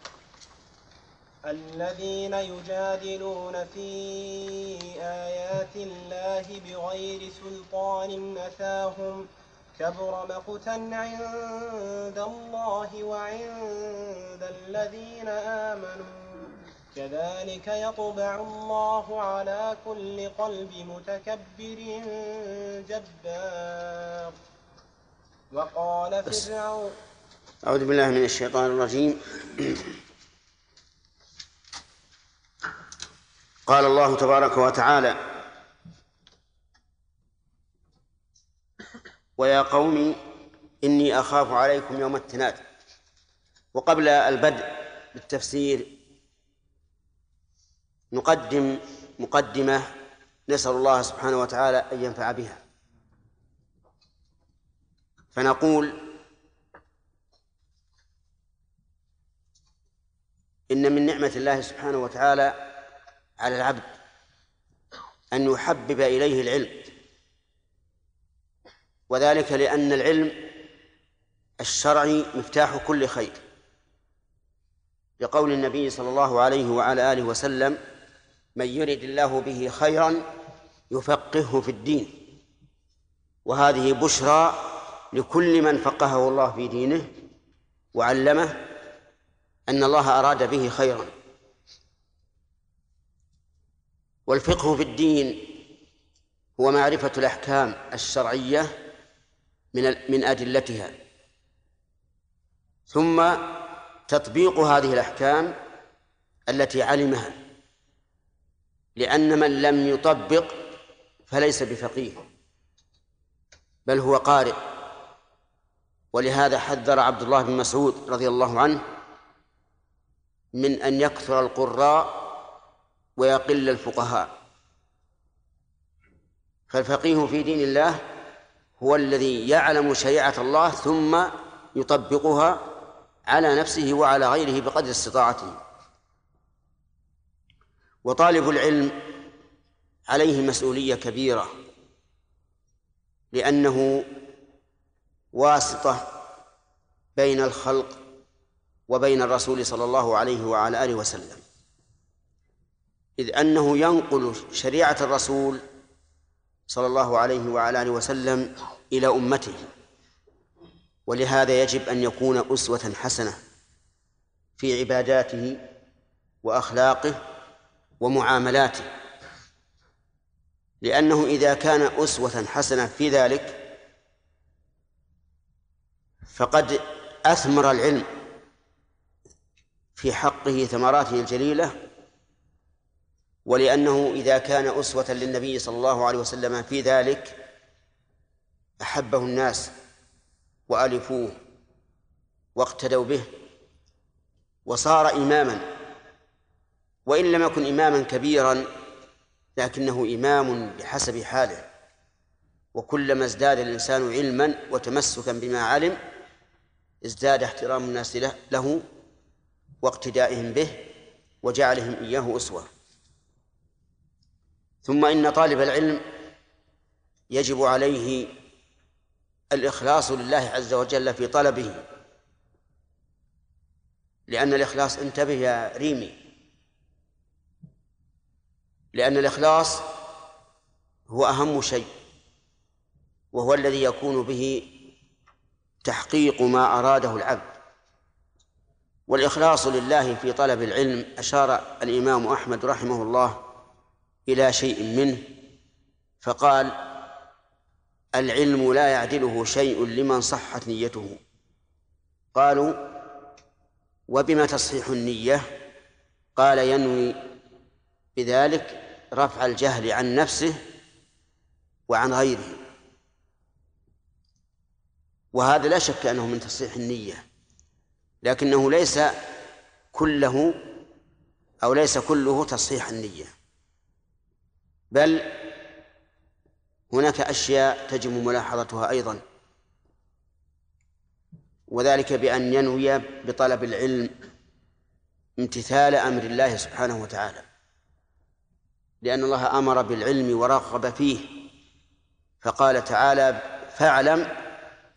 الذين يجادلون في آيات الله بغير سلطان أتاهم كبر مقتا عند الله وعند الذين آمنوا كذلك يطبع الله على كل قلب متكبر جبار وقال. فرعون أعوذ بالله من الشيطان الرجيم قال الله تبارك وتعالى ويا قوم إني أخاف عليكم يوم التناد. وقبل البدء بالتفسير نقدم مقدمة نسأل الله سبحانه وتعالى أن ينفع بها. فنقول إن من نعمة الله سبحانه وتعالى على العبد أن يحبب إليه العلم. وذلك لأن العلم الشرعي مفتاح كل خير. لقول النبي صلى الله عليه وعلى آله وسلم من يرد الله به خيرا يفقهه في الدين وهذه بشرى لكل من فقهه الله في دينه وعلمه أن الله أراد به خيرا. والفقه في الدين هو معرفة الأحكام الشرعية من من أدلتها. ثم تطبيق هذه الأحكام التي علمها لأن من لم يطبق فليس بفقيه بل هو قارئ. ولهذا حذر عبد الله بن مسعود رضي الله عنه من أن يكثر القراء ويقل الفقهاء. فالفقيه في دين الله هو الذي يعلم شريعة الله ثم يطبقها على نفسه وعلى غيره بقدر استطاعته. وطالب العلم عليه مسؤولية كبيرة لأنه واسطة بين الخلق وبين الرسول صلى الله عليه وعلى آله وسلم. إذ أنه ينقل شريعة الرسول صلى الله عليه وعلى آله وسلم إلى أمته. ولهذا يجب أن يكون أسوة حسنة في عباداته وأخلاقه ومعاملاته. لأنه إذا كان أسوة حسنة في ذلك فقد أثمر العلم في حقه ثمراته الجليلة ولأنه إذا كان أسوة للنبي صلى الله عليه وسلم في ذلك أحبه الناس وألفوه واقتدوا به وصار إماما. وإن لم يكن إماما كبيرا لكنه إمام بحسب حاله. وكلما ازداد الإنسان علما وتمسكا بما علم ازداد احترام الناس له واقتدائهم به وجعلهم إياه أسوة. ثم إن طالب العلم يجب عليه الإخلاص لله عز وجل في طلبه لأن الإخلاص انتبه يا ريمي. لأن الإخلاص هو أهم شيء وهو الذي يكون به تحقيق ما أراده العبد. والإخلاص لله في طلب العلم أشار الإمام أحمد رحمه الله إلى شيء منه فقال العلم لا يعدله شيء لمن صحت نيته. قالوا وبما تصحيح النية؟ قال ينوي بذلك رفع الجهل عن نفسه وعن غيره. وهذا لا شك أنه من تصحيح النية لكنه ليس كله أو ليس كله تصحيح النية. بل هناك أشياء تجب ملاحظتها أيضا وذلك بأن ينوي بطلب العلم امتثال أمر الله سبحانه وتعالى لأن الله أمر بالعلم ورغب فيه فقال تعالى فاعلم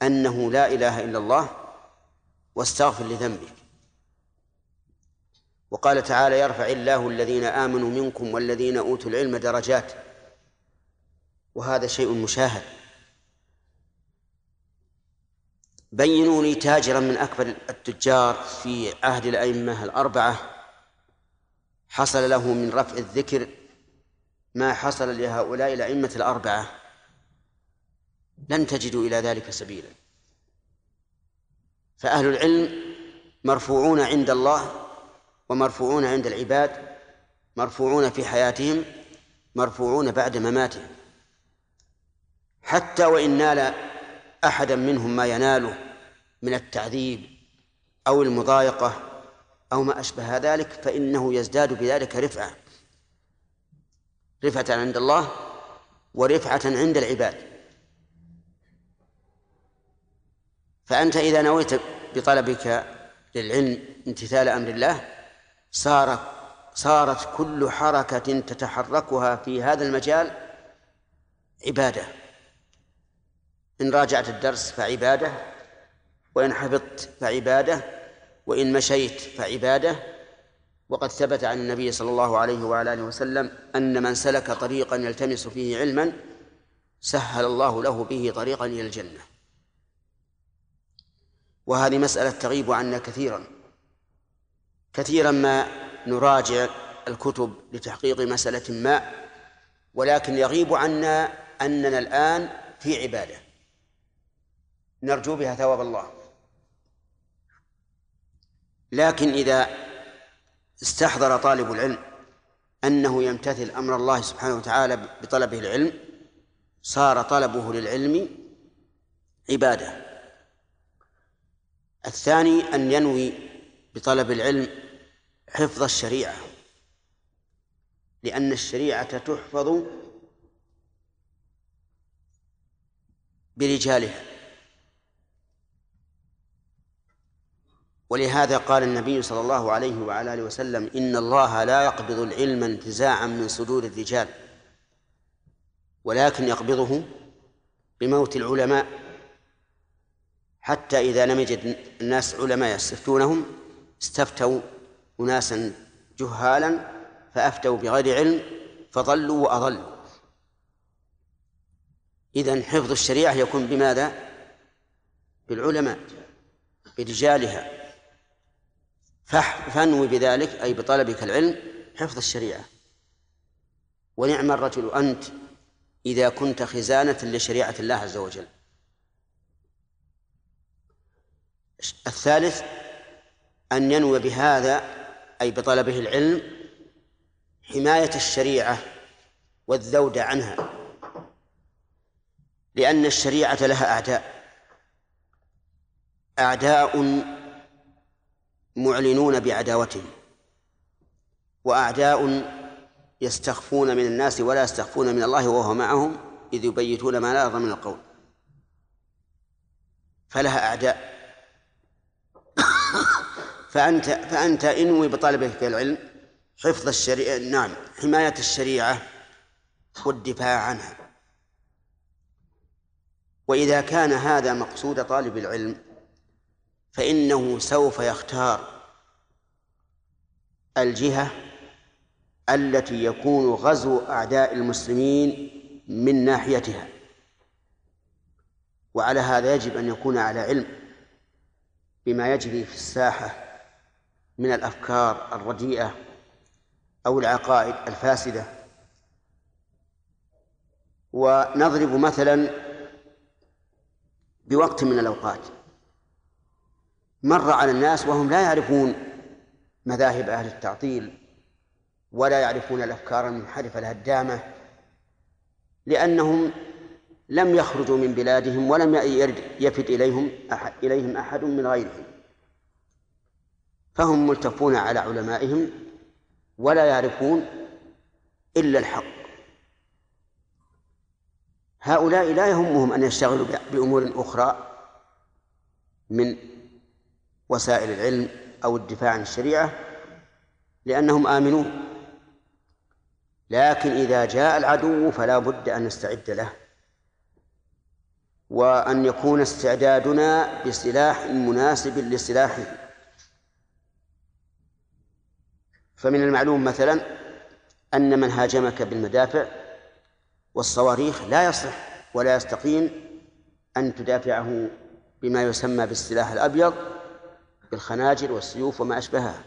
أنه لا إله إلا الله واستغفر لذنبك. وقال تعالى يرفع الله الذين آمنوا منكم والذين أوتوا العلم درجات. وهذا شيء مشاهد. بينوا لي تاجرا من أكبر التجار في عهد الأئمة الأربعة. حصل له من رفع الذكر ما حصل لهؤلاء الأئمة الأربعة. لن تجدوا إلى ذلك سبيلا. فأهل العلم مرفوعون عند الله ومرفوعون عند العباد مرفوعون في حياتهم مرفوعون بعد مماتهم. حتى وإن نال أحدا منهم ما يناله من التعذيب أو المضايقة أو ما أشبه ذلك فإنه يزداد بذلك رفعة. رفعة عند الله ورفعة عند العباد. فأنت إذا نويت بطلبك للعلم امتثال أمر الله صار صارت كل حركة تتحركها في هذا المجال عبادة. إن راجعت الدرس فعبادة وإن حفظت فعبادة وإن مشيت فعبادة. وقد ثبت عن النبي صلى الله عليه وعلى آله وسلم أن من سلك طريقا يلتمس فيه علما سهل الله له به طريقا إلى الجنة. وهذه مسألة تغيب عنا كثيرا. كثيرا ما نراجع الكتب لتحقيق مسألة ما ولكن يغيب عنا أننا الآن في عبادة. نرجو بها ثواب الله. لكن إذا استحضر طالب العلم أنه يمتثل أمر الله سبحانه وتعالى بطلبه العلم صار طلبه للعلم عبادة. الثاني أن ينوي بطلب العلم حفظ الشريعة لأن الشريعة تحفظ برجالها. ولهذا قال النبي صلى الله عليه وعلى آله وسلم إن الله لا يقبض العلم انتزاعا من صدور الرجال ولكن يقبضه بموت العلماء. حتى إذا لم يجد الناس علماء يستفتونهم استفتوا أناسا جهالا فأفتوا بغير علم فضلوا وأضلوا. إذن حفظ الشريعة يكون بماذا؟ بالعلماء برجالها. فانوي بذلك أي بطلبك العلم حفظ الشريعة. ونعم الرجل أنت إذا كنت خزانة لشريعة الله عز وجل. الثالث أن ينوي بهذا أي بطلبه العلم حماية الشريعة والذود عنها. لأن الشريعة لها أعداء. أعداء معلنون بعداوتهم وأعداء يستخفون من الناس ولا يستخفون من الله وهو معهم إذ يبيتون ما لا يرضى من القول. فلها أعداء. فأنت فأنت انوي بطلبك العلم حفظ الشريعة نعم حماية الشريعة والدفاع عنها. وإذا كان هذا مقصود طالب العلم فإنه سوف يختار الجهة التي يكون غزو أعداء المسلمين من ناحيتها. وعلى هذا يجب أن يكون على علم بما يجري في الساحة من الأفكار الرديئة أو العقائد الفاسدة. ونضرب مثلا بوقت من الأوقات. مر على الناس وهم لا يعرفون مذاهب أهل التعطيل ولا يعرفون الأفكار المنحرفة الهدامة لأنهم لم يخرجوا من بلادهم ولم يفد إليهم أحد إليهم أحد من غيرهم. فهم ملتفون على علمائهم ولا يعرفون إلا الحق. هؤلاء لا يهمهم أن يشتغلوا بأمور أخرى من وسائل العلم أو الدفاع عن الشريعة لأنهم آمنون. لكن إذا جاء العدو فلا بد أن نستعد له وأن يكون استعدادنا بسلاح مناسب لسلاحه. فمن المعلوم مثلا أن من هاجمك بالمدافع والصواريخ لا يصح ولا يستقيم أن تدافعه بما يسمى بالسلاح الأبيض بالخناجر والسيوف وما أشبهها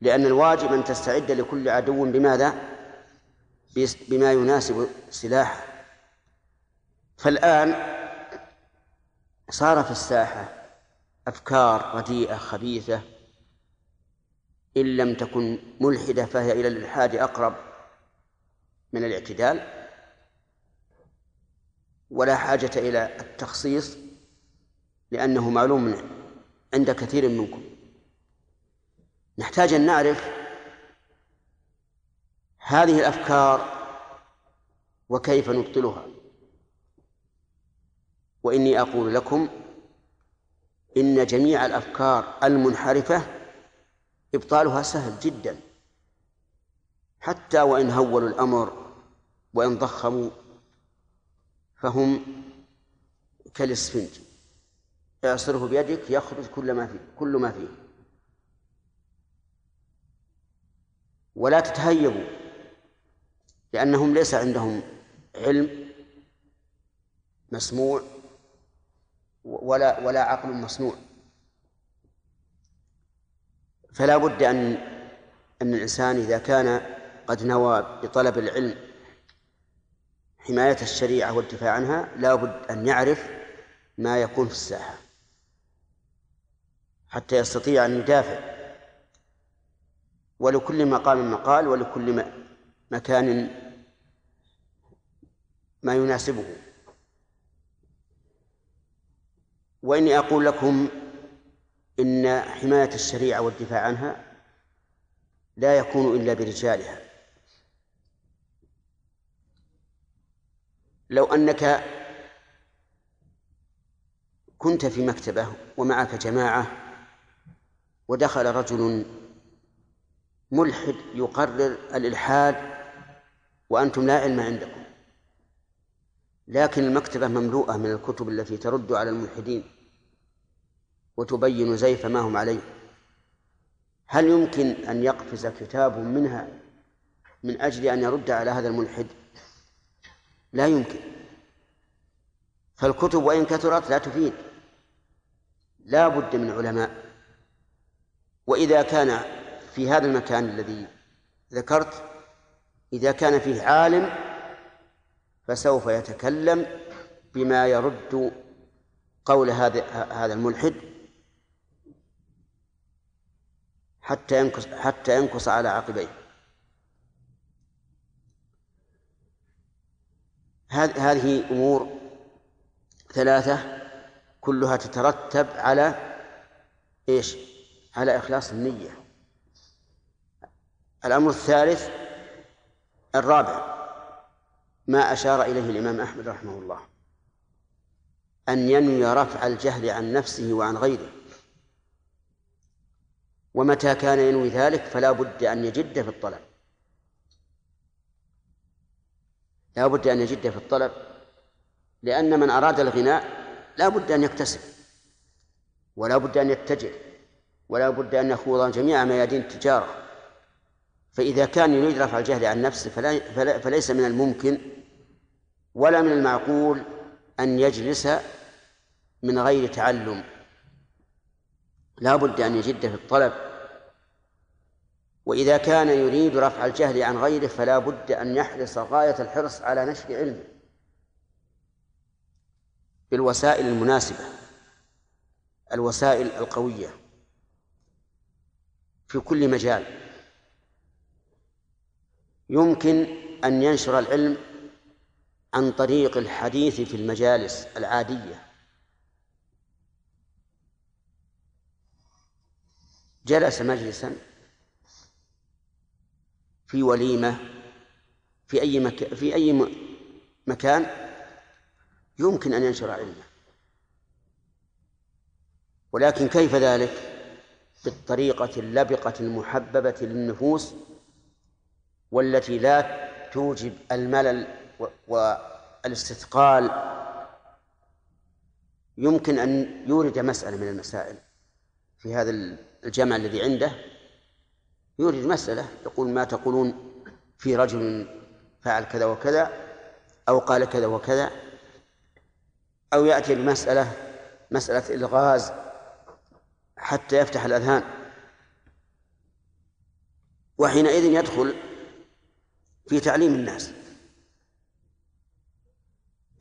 لأن الواجب أن تستعد لكل عدو بماذا؟ بما يناسب سلاحه فالآن صار في الساحة أفكار رديئة خبيثة إن لم تكن ملحدة فهي إلى الإلحاد أقرب من الاعتدال ولا حاجة إلى التخصيص لأنه معلوم عند كثير منكم. نحتاج أن نعرف هذه الأفكار وكيف نبطلها. وإني أقول لكم إن جميع الأفكار المنحرفة إبطالها سهل جدا. حتى وإن هولوا الأمر وإن ضخموا فهم كالإسفنج. اعصره بيدك يخرج كل ما فيه كل ما فيه. ولا تتهيبوا لأنهم ليس عندهم علم مسموع ولا ولا عقل مصنوع فلا بد أن أن الإنسان إذا كان قد نوى بطلب العلم حماية الشريعة والدفاع عنها لا بد أن يعرف ما يكون في الساحة حتى يستطيع أن يدافع. ولكل مقام مقال ولكل مكان ما يناسبه. وإني أقول لكم إن حماية الشريعة والدفاع عنها لا يكون إلا برجالها. لو أنك كنت في مكتبة ومعك جماعة ودخل رجل ملحد يقرر الإلحاد وأنتم لا علم عندكم لكن المكتبة مملوءة من الكتب التي ترد على الملحدين. وتبين زيف ما هم عليه. هل يمكن أن يقفز كتاب منها من أجل أن يرد على هذا الملحد؟ لا يمكن. فالكتب وإن كثرت لا تفيد. لا بد من علماء. وإذا كان في هذا المكان الذي ذكرت إذا كان فيه عالم فسوف يتكلم بما يرد قول هذا هذا الملحد. حتى ينكس حتى ينكس على عقبيه. هذه أمور ثلاثة كلها تترتب على إيش؟ على إخلاص النية. الأمر الثالث الرابع ما أشار إليه الإمام أحمد رحمه الله أن ينوي رفع الجهل عن نفسه وعن غيره. ومتى كان ينوي ذلك فلا بد أن يجد في الطلب. لا بد أن يجد في الطلب لأن من أراد الغناء لا بد أن يكتسب ولا بد أن يتجر ولا بد أن يخوض جميع ميادين التجارة. فإذا كان يريد رفع الجهل عن نفسه فلا فلا فليس من الممكن ولا من المعقول أن يجلس من غير تعلم. لا بد أن يجد في الطلب. وإذا كان يريد رفع الجهل عن غيره فلا بد أن يحرص غاية الحرص على نشر علمه بالوسائل المناسبة الوسائل القوية في كل مجال. يمكن أن ينشر العلم عن طريق الحديث في المجالس العادية. جلس مجلسا في وليمة في أي مك... في أي. مكان يمكن أن ينشر علمه ولكن كيف ذلك؟ بالطريقة اللبقة المحببة للنفوس والتي لا توجب الملل والاستثقال يمكن أن يورد مسألة من المسائل في هذا الجمع الذي عنده يورد مسألة يقول ما تقولون في رجل فعل كذا وكذا أو قال كذا وكذا أو يأتي بمسألة مسألة إلغاز حتى يفتح الأذهان. وحينئذ يدخل في تعليم الناس.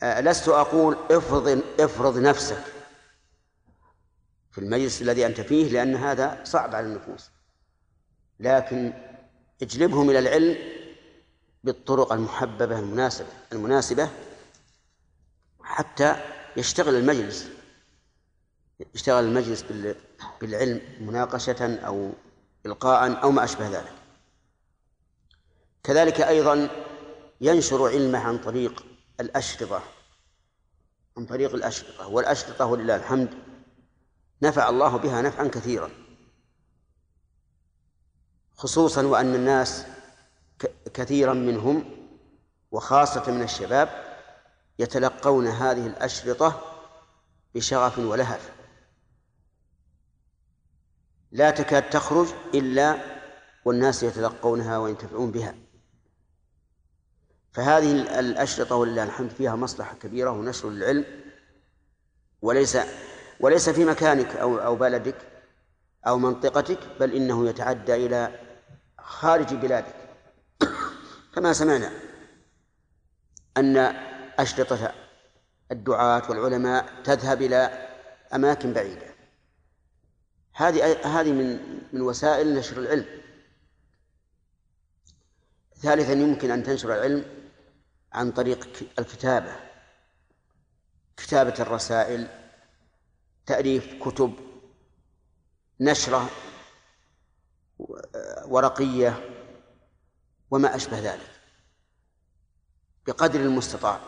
آه، لست أقول افرض افرض نفسك. في المجلس الذي أنت فيه لأن هذا صعب على النفوس. لكن اجلبهم إلى العلم بالطرق المحببة المناسبة المناسبة حتى يشتغل المجلس. يشتغل المجلس بالعلم مناقشة أو إلقاء أو ما أشبه ذلك. كذلك أيضا ينشر علمه عن طريق الأشرطة عن طريق الأشرطة. والأشرطة ولله الحمد نفع الله بها نفعا كثيرا. خصوصا وأن الناس كثيرا منهم وخاصة من الشباب يتلقون هذه الأشرطة بشغف ولهف. لا تكاد تخرج إلا والناس يتلقونها وينتفعون بها. فهذه الأشرطة ولله الحمد فيها مصلحة كبيرة ونشر العلم وليس وليس في مكانك أو أو بلدك أو منطقتك بل إنه يتعدى إلى خارج بلادك. كما سمعنا أن أشرطة الدعاة والعلماء تذهب إلى أماكن بعيدة. هذه هذه من من وسائل نشر العلم. ثالثا يمكن أن تنشر العلم عن طريق الكتابة كتابة الرسائل تأليف كتب نشرة ورقية وما أشبه ذلك بقدر المستطاع.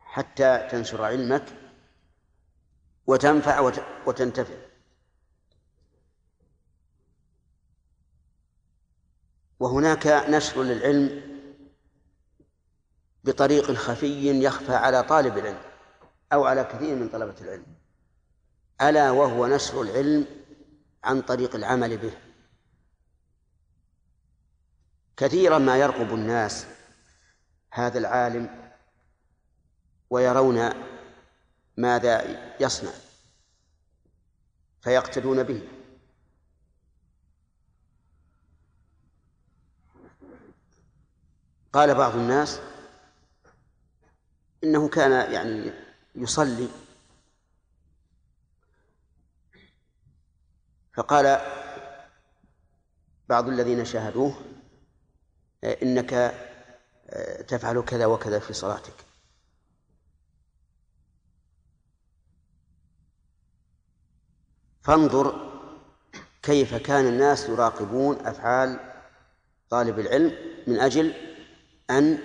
حتى تنشر علمك وتنفع وتنتفع. وهناك نشر للعلم بطريق خفي يخفى على طالب العلم. أو على كثير من طلبة العلم. ألا وهو نشر العلم عن طريق العمل به. كثيرا ما يرقب الناس هذا العالم ويرون ماذا يصنع فيقتدون به. قال بعض الناس إنه كان يعني يصلي. فقال بعض الذين شاهدوه إنك تفعل كذا وكذا في صلاتك. فانظر كيف كان الناس يراقبون أفعال طالب العلم من أجل أن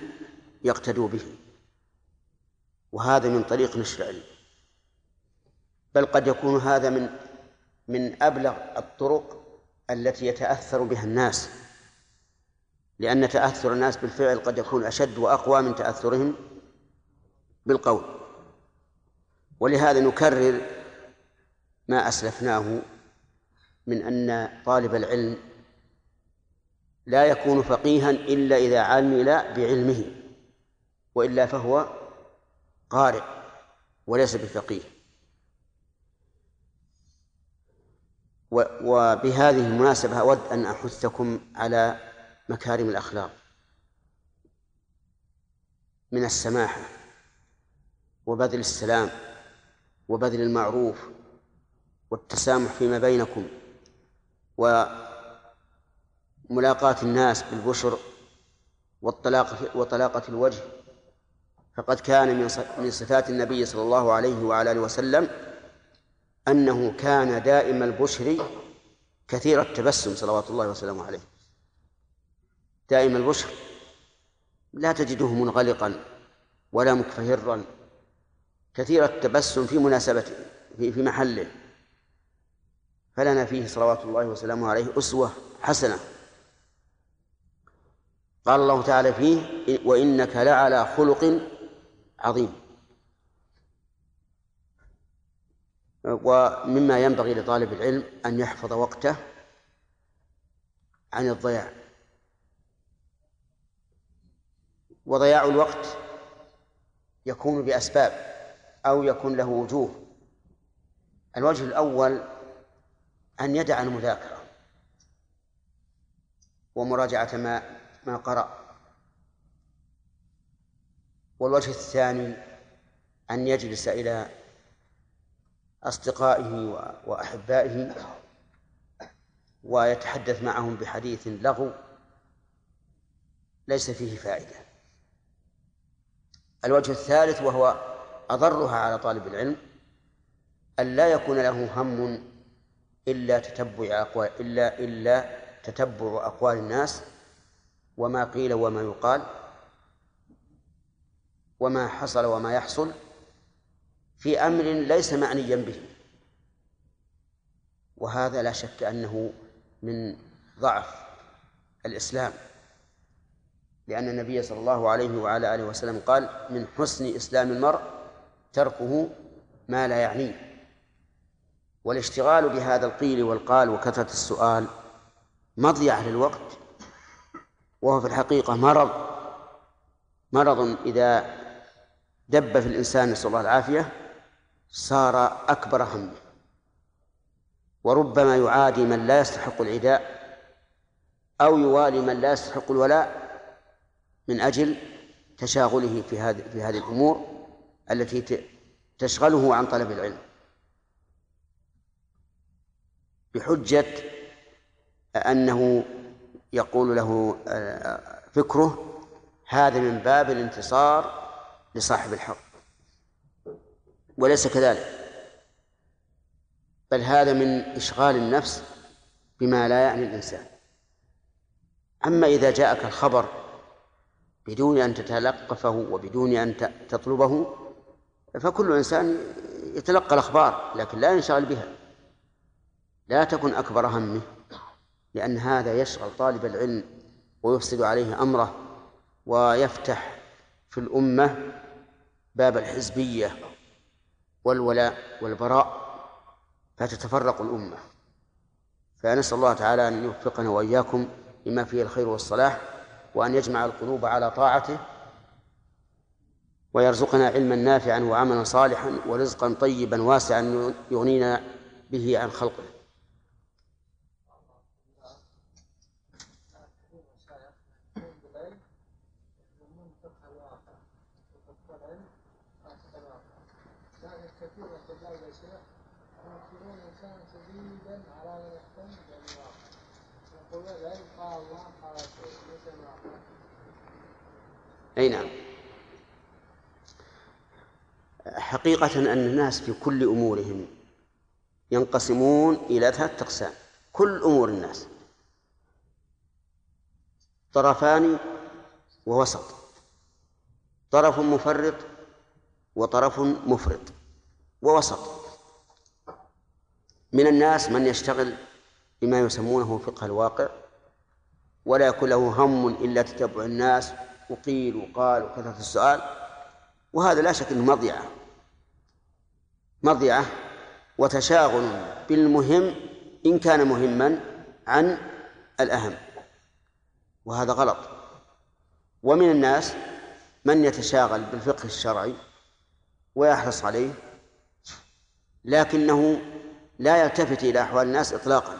يقتدوا به. وهذا من طريق نشر العلم بل قد يكون هذا من من أبلغ الطرق التي يتأثر بها الناس. لأن تأثر الناس بالفعل قد يكون أشد وأقوى من تأثرهم بالقول. ولهذا نكرر ما أسلفناه من أن طالب العلم لا يكون فقيها إلا إذا عمل بعلمه وإلا فهو قارئ وليس بفقيه. وبهذه المناسبة أود أن أحثكم على مكارم الأخلاق. من السماحة وبذل السلام وبذل المعروف والتسامح فيما بينكم وملاقاة الناس بالبشر والطلاقة وطلاقة الوجه فقد كان من صفات النبي صلى الله عليه وعلى آله وسلم أنه كان دائم البشر كثير التبسم صلوات الله وسلامه عليه. دائم البشر. لا تجده منغلقا ولا مكفهرا. كثير التبسم في مناسبته في, في محله. فلنا فيه صلوات الله وسلامه عليه أسوة حسنة. قال الله تعالى فيه وإنك لعلى خلق عظيم. ومما ينبغي لطالب العلم أن يحفظ وقته عن الضياع. وضياع الوقت يكون بأسباب أو يكون له وجوه. الوجه الأول أن يدع المذاكرة ومراجعة ما ما قرأ. والوجه الثاني أن يجلس إلى أصدقائه وأحبائه ويتحدث معهم بحديث لغو ليس فيه فائدة. الوجه الثالث وهو أضرها على طالب العلم أن لا يكون له هم إلا تتبع أقوال إلا إلا تتبع أقوال الناس وما قيل وما يقال. وما حصل وما يحصل في أمر ليس معنيا به. وهذا لا شك أنه من ضعف الإسلام لأن النبي صلى الله عليه وعلى آله وسلم قال من حسن إسلام المرء تركه ما لا يعنيه. والاشتغال بهذا القيل والقال وكثرة السؤال مضيعة للوقت وهو في الحقيقة مرض مرض إذا دب في الإنسان نسأل الله العافية صار أكبر همه وربما يعادي من لا يستحق العداء أو يوالي من لا يستحق الولاء من أجل تشاغله في هذه في هذه الأمور التي تشغله عن طلب العلم. بحجة أنه يقول له فكره هذا من باب الانتصار لصاحب الحق وليس كذلك. بل هذا من إشغال النفس بما لا يعني الإنسان. أما إذا جاءك الخبر بدون أن تتلقفه وبدون أن تطلبه فكل إنسان يتلقى الأخبار لكن لا ينشغل بها. لا تكن أكبر همه لأن هذا يشغل طالب العلم ويفسد عليه أمره ويفتح في الأمة باب الحزبية والولاء والبراء فتتفرق الأمة. فنسأل الله تعالى أن يوفقنا وإياكم لما فيه الخير والصلاح وأن يجمع القلوب على طاعته ويرزقنا علما نافعا وعملا صالحا ورزقا طيبا واسعا يغنينا به عن خلقه كثير من الطلاب يا شيخ ينكرون انسانا شديدا على من يهتم بالواقع يقولون العلم قال الله قال رسول ليس الواقع أي نعم حقيقة أن الناس في كل أمورهم ينقسمون إلى ثلاثة أقسام. كل أمور الناس. طرفان ووسط. طرف مفرط وطرف مفرط. ووسط. من الناس من يشتغل بما يسمونه فقه الواقع ولا يكون له هم إلا تتبع الناس وقيل وقال وكثرة السؤال. وهذا لا شك أنه مضيعة. مضيعة وتشاغل بالمهم إن كان مهما عن الأهم. وهذا غلط. ومن الناس من يتشاغل بالفقه الشرعي ويحرص عليه لكنه لا يلتفت إلى أحوال الناس إطلاقا.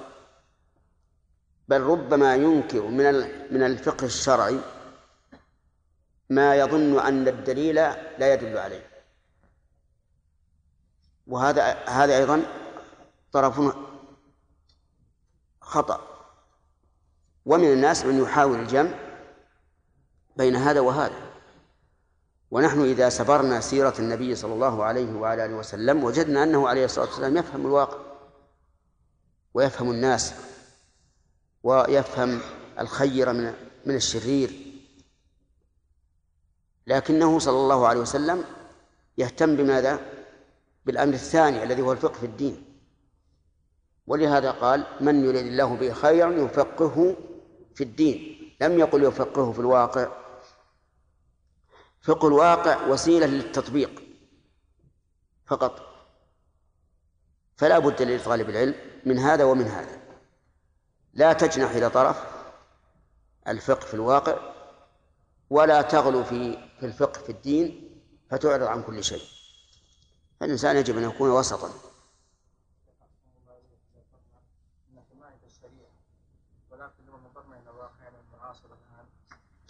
بل ربما ينكر من من الفقه الشرعي ما يظن أن الدليل لا يدل عليه. وهذا هذا أيضا طرف خطأ. ومن الناس من يحاول الجمع بين هذا وهذا. ونحن إذا سبرنا سيرة النبي صلى الله عليه وعلى آله وسلم وجدنا أنه عليه الصلاة والسلام يفهم الواقع ويفهم الناس ويفهم الخير من من الشرير. لكنه صلى الله عليه وسلم يهتم بماذا؟ بالأمر الثاني الذي هو الفقه في الدين. ولهذا قال من يريد الله به خيرا يفقهه في الدين. لم يقل يفقهه في الواقع. فقه الواقع وسيلة للتطبيق فقط. فلا بد لطالب العلم من هذا ومن هذا. لا تجنح إلى طرف الفقه في الواقع ولا تغلو في في الفقه في الدين فتعرض عن كل شيء. الإنسان يجب أن يكون وسطا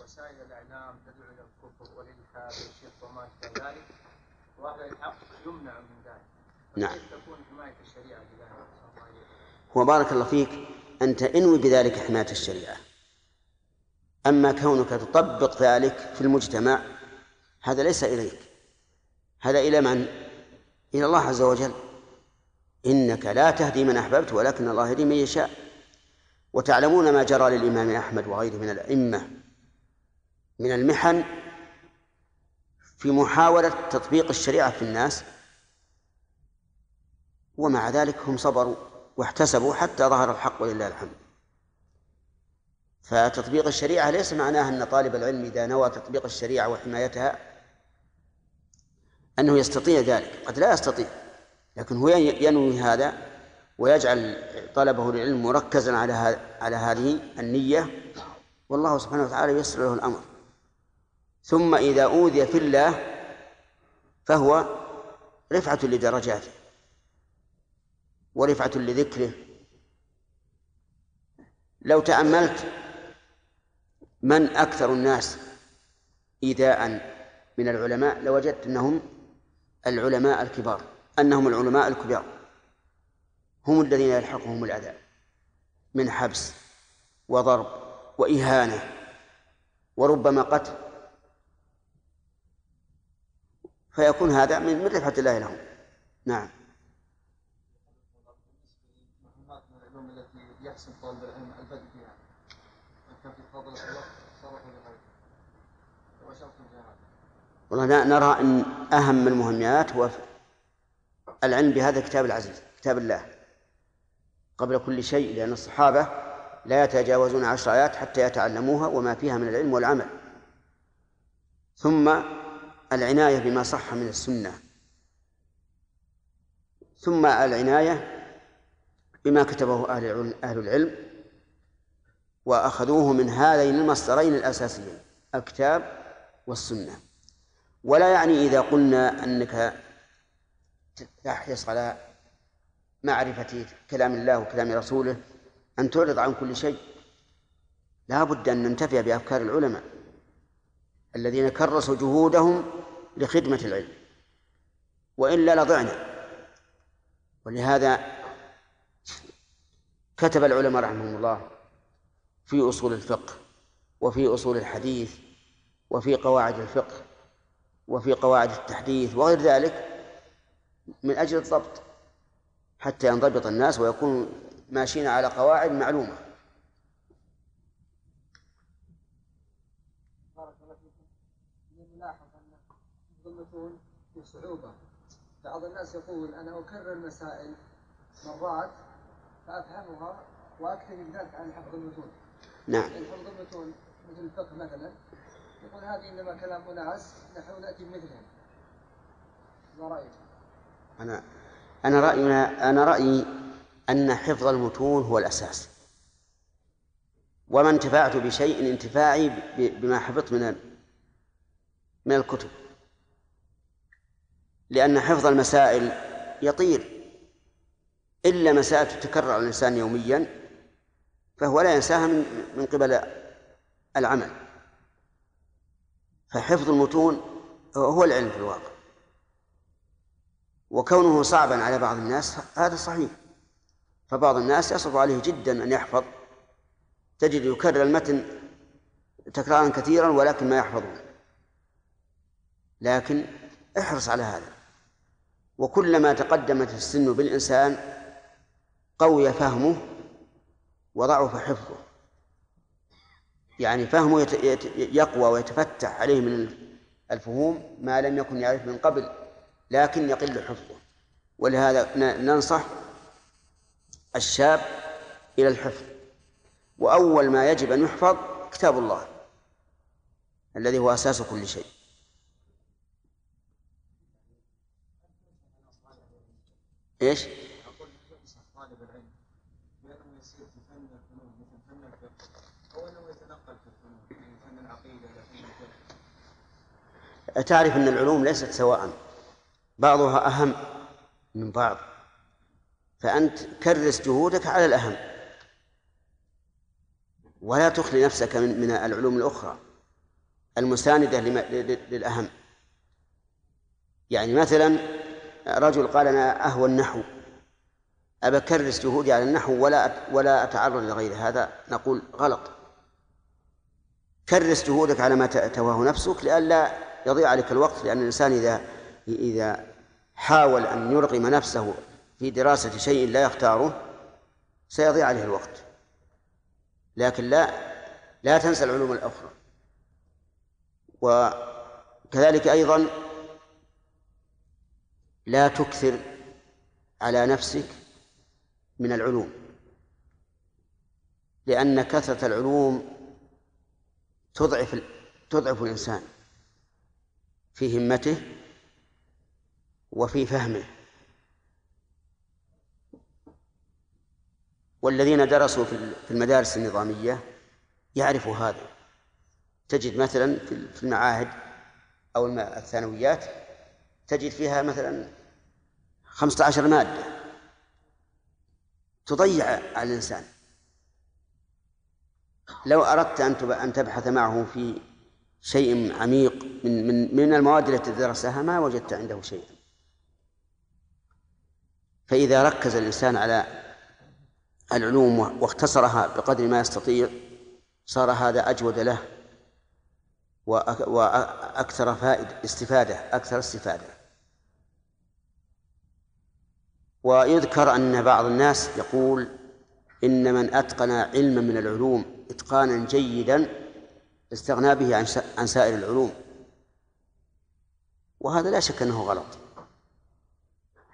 وسائل الاعلام تدعو إلى الكفر والالحاد والشرك وما ذلك واهل الحق يمنع من ذلك نعم. تكون حمايه الشريعه. هو بارك الله فيك أنت انوي بذلك حماية الشريعة أما كونك تطبق ذلك في المجتمع هذا ليس إليك هذا إلى من؟ إلى الله عز وجل. إنك لا تهدي من أحببت ولكن الله يهدي من يشاء. وتعلمون ما جرى للإمام أحمد وغيره من الأئمة من المحن في محاولة تطبيق الشريعة في الناس. ومع ذلك هم صبروا واحتسبوا حتى ظهر الحق ولله الحمد. فتطبيق الشريعة ليس معناه أن طالب العلم إذا نوى تطبيق الشريعة وحمايتها أنه يستطيع ذلك قد لا يستطيع لكن هو ينوي هذا ويجعل طلبه للعلم مركزا على على هذه النية. والله سبحانه وتعالى ييسر له الأمر. ثم إذا أوذي في الله فهو رفعة لدرجاته ورفعة لذكره. لو تأملت من أكثر الناس إيذاء من العلماء لوجدت أنهم العلماء الكبار أنهم العلماء الكبار. هم الذين يلحقهم العذاب من حبس وضرب وإهانة وربما قتل. فيكون هذا من رفعة الله لهم. نعم. يحسن طالب العلم البدء فيها ان كان في فضل الله؟ والله نرى أن أهم المهمات هو العلم بهذا الكتاب العزيز كتاب الله. قبل كل شيء لأن الصحابة لا يتجاوزون عشر آيات حتى يتعلموها وما فيها من العلم والعمل. ثم العناية بما صح من السنة. ثم العناية بما كتبه أهل العلم, وأخذوه من هذين المصدرين الأساسيين الكتاب والسنة. ولا يعني إذا قلنا أنك تحرص على معرفة كلام الله وكلام رسوله أن تعرض عن كل شيء لا بد أن ننتفع بأفكار العلماء الذين كرسوا جهودهم لخدمة العلم. وإلا لضعنا. ولهذا كتب العلماء رحمهم الله في أصول الفقه وفي أصول الحديث وفي قواعد الفقه وفي قواعد التحديث وغير ذلك من أجل الضبط حتى ينضبط الناس ويكونوا ماشيين على قواعد معلومة. بارك الله فيكم المتون في صعوبه بعض الناس يقول أنا أكرر المسائل مرات فأفهمها وأكثر من ذلك عن حفظ المتون نعم. يعني حفظ المتون مثل الفقه مثلا يقول هذه إنما كلام أناس نحن نأتي بمثلهم. ما رأيك؟ أنا أنا رأينا أنا رأيي أن حفظ المتون هو الأساس. وما انتفعت بشيء انتفاعي بما حفظت من من الكتب. لأن حفظ المسائل يطير. إلا مسائل تتكرر على الإنسان يوميا فهو لا ينساها من قبل العمل. فحفظ المتون هو العلم في الواقع. وكونه صعبا على بعض الناس هذا صحيح. فبعض الناس يصعب عليه جدا أن يحفظ. تجد يكرر المتن تكرارا كثيرا ولكن ما يحفظه. لكن احرص على هذا. وكلما تقدمت السن بالإنسان قوي فهمه وضعف حفظه. يعني فهمه يقوى ويتفتح عليه من الفهوم ما لم يكن يعرف من قبل لكن يقل حفظه. ولهذا ننصح الشاب إلى الحفظ. وأول ما يجب أن يحفظ كتاب الله الذي هو أساس كل شيء. إيش؟ أقول ينصح طالب العلم بأنه يسير في فن الفنون مثل فن الفقه أو أنه يتنقل في الفنون من فن العقيدة إلى فن الفقه تعرف أن العلوم ليست سواء بعضها أهم من بعض فأنت كرس جهودك على الأهم. ولا تخلي نفسك من من العلوم الأخرى المساندة للأهم. يعني مثلا رجل قال أنا أهوى النحو أبى أكرس جهودي على النحو ولا ولا أتعرض لغير هذا نقول غلط. كرس جهودك على ما ت- تواه نفسك لئلا يضيع عليك الوقت لأن الإنسان إذا إذا حاول أن يرغم نفسه في دراسة شيء لا يختاره سيضيع عليه الوقت. لكن لا لا تنسى العلوم الأخرى. وكذلك أيضا لا تكثر على نفسك من العلوم لأن كثرة العلوم تضعف تضعف الإنسان. في همته وفي فهمه. والذين درسوا في المدارس النظامية يعرفوا هذا. تجد مثلا في المعاهد أو الثانويات تجد فيها مثلا خمسة عشر مادة تضيع على الإنسان. لو أردت أن أن تبحث معه في شيء عميق من من من المواد التي درسها ما وجدت عنده شيئا. فإذا ركز الإنسان على العلوم واختصرها بقدر ما يستطيع صار هذا أجود له وأك- وأكثر فائدة استفادة أكثر استفادة. ويذكر أن بعض الناس يقول إن من أتقن علما من العلوم إتقانا جيدا استغنى به عن سائر العلوم. وهذا لا شك أنه غلط.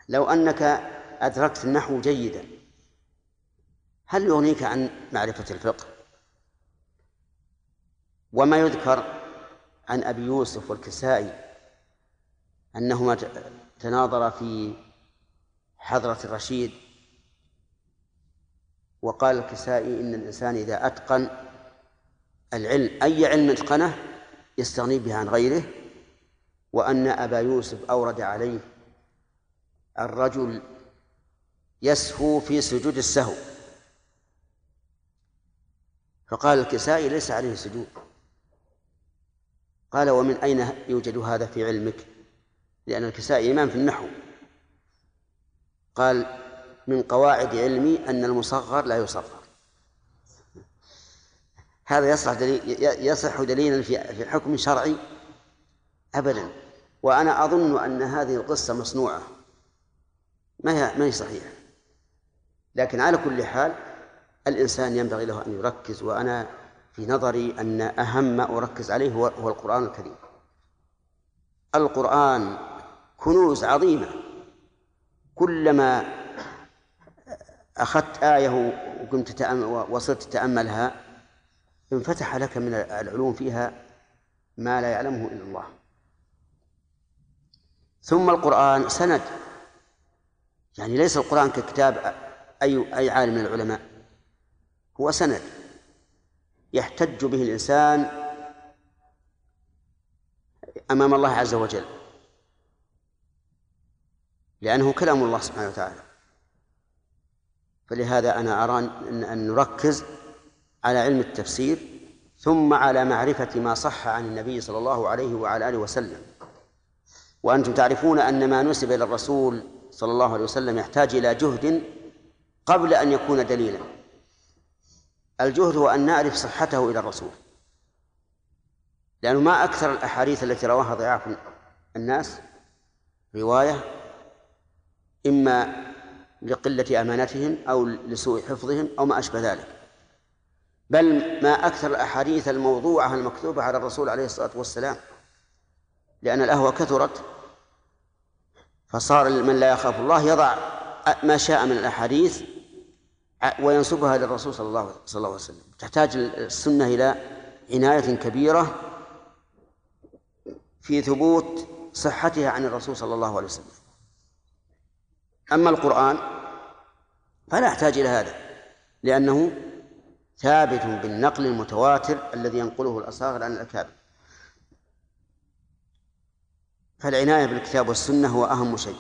لو أنك أدركت النحو جيدا هل يغنيك عن معرفة الفقه؟ وما يذكر عن أبي يوسف والكسائي أنهما تناظرا في حضرة الرشيد وقال الكسائي إن الإنسان إذا أتقن العلم أي علم اتقنه يستغني به عن غيره وأن أبا يوسف أورد عليه الرجل يسهو في سجود السهو. فقال الكسائي ليس عليه سجود. قال ومن أين يوجد هذا في علمك؟ لأن الكسائي إمام في النحو. قال من قواعد علمي أن المصغر لا يصغر. هذا يصلح دليل يصح دليلا في حكم شرعي أبدا. وأنا أظن أن هذه القصة مصنوعة. ما هي ما هي صحيحة. لكن على كل حال الإنسان ينبغي له أن يركز وأنا في نظري أن أهم ما أركز عليه هو, هو القرآن الكريم. القرآن كنوز عظيمة. كلما أخذت آية وكنت وصرت تتأملها انفتح لك من العلوم فيها ما لا يعلمه إلا الله. ثم القرآن سند. يعني ليس القرآن ككتاب أي أي عالم من العلماء. هو سند. يحتج به الإنسان أمام الله عز وجل. لأنه كلام الله سبحانه وتعالى. فلهذا أنا أرى أن نركز على علم التفسير ثم على معرفة ما صح عن النبي صلى الله عليه وعلى آله وسلم. وأنتم تعرفون أن ما نسب إلى الرسول صلى الله عليه وسلم يحتاج إلى جهد قبل أن يكون دليلا. الجهد هو أن نعرف صحته إلى الرسول. لأنه ما أكثر الأحاديث التي رواها ضعاف الناس رواية إما لقلة أمانتهم أو لسوء حفظهم أو ما أشبه ذلك. بل ما أكثر الأحاديث الموضوعة المكتوبة على الرسول عليه الصلاة والسلام لأن الأهوى كثرت فصار من لا يخاف الله يضع ما شاء من الأحاديث وينسبها للرسول صلى الله صلى الله عليه وسلم. تحتاج السنة إلى عناية كبيرة في ثبوت صحتها عن الرسول صلى الله عليه وسلم. أما القرآن فلا يحتاج إلى هذا لأنه ثابت بالنقل المتواتر الذي ينقله الأصاغر عن الأكابر. فالعناية بالكتاب والسنة هو أهم شيء.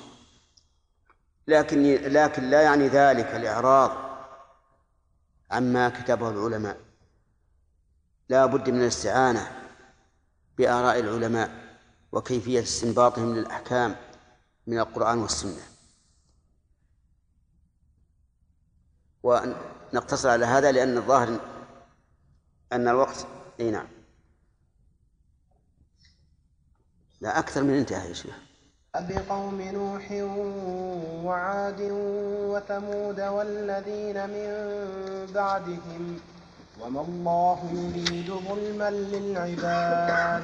لكن لكن لا يعني ذلك الإعراض عما كتبه العلماء. لا بد من الاستعانة بآراء العلماء وكيفية استنباطهم للأحكام من القرآن والسنة. ونقتصر على هذا لأن الظاهر أن الوقت أي نعم. لا أكثر من انتهى يا شيخ. بقوم نوح وعاد وثمود والذين من بعدهم وما الله يريد ظلما للعباد.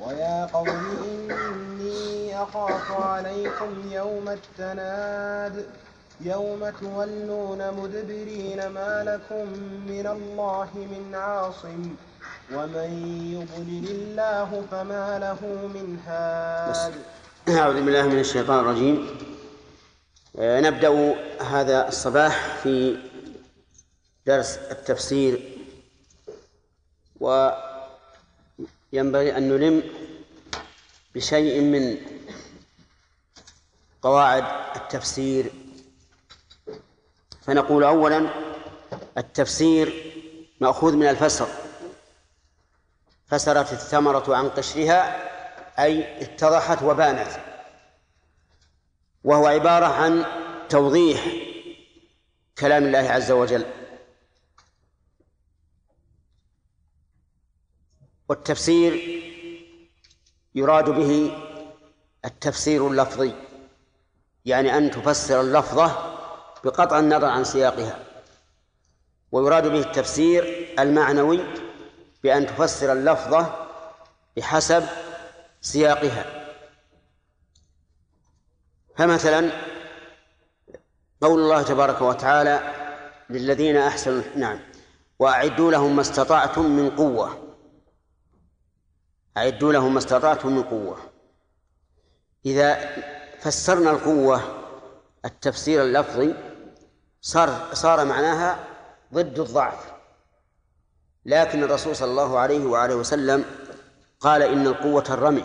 ويا قوم إني أخاف عليكم يوم التناد. يوم تولون مدبرين ما لكم من الله من عاصم. ومن يضلل الله فما له من هاد أعوذ بالله من الشيطان الرجيم. آه، نبدأ هذا الصباح في درس التفسير. وينبغي أن نلم بشيء من قواعد التفسير. فنقول أولا التفسير مأخوذ من الفسر. فسرت الثمرة عن قشرها أي اتضحت وبانت. وهو عبارة عن توضيح كلام الله عز وجل. والتفسير يراد به التفسير اللفظي يعني أن تفسر اللفظة بقطع النظر عن سياقها. ويراد به التفسير المعنوي بأن تفسر اللفظة بحسب سياقها. فمثلا قول الله تبارك وتعالى للذين أحسنوا نعم وأعدوا لهم ما استطعتم من قوة. أعدوا لهم ما استطعتم من قوة. إذا فسرنا القوة التفسير اللفظي صار صار معناها ضد الضعف. لكن الرسول صلى الله عليه وآله وسلم قال إن القوة الرمي.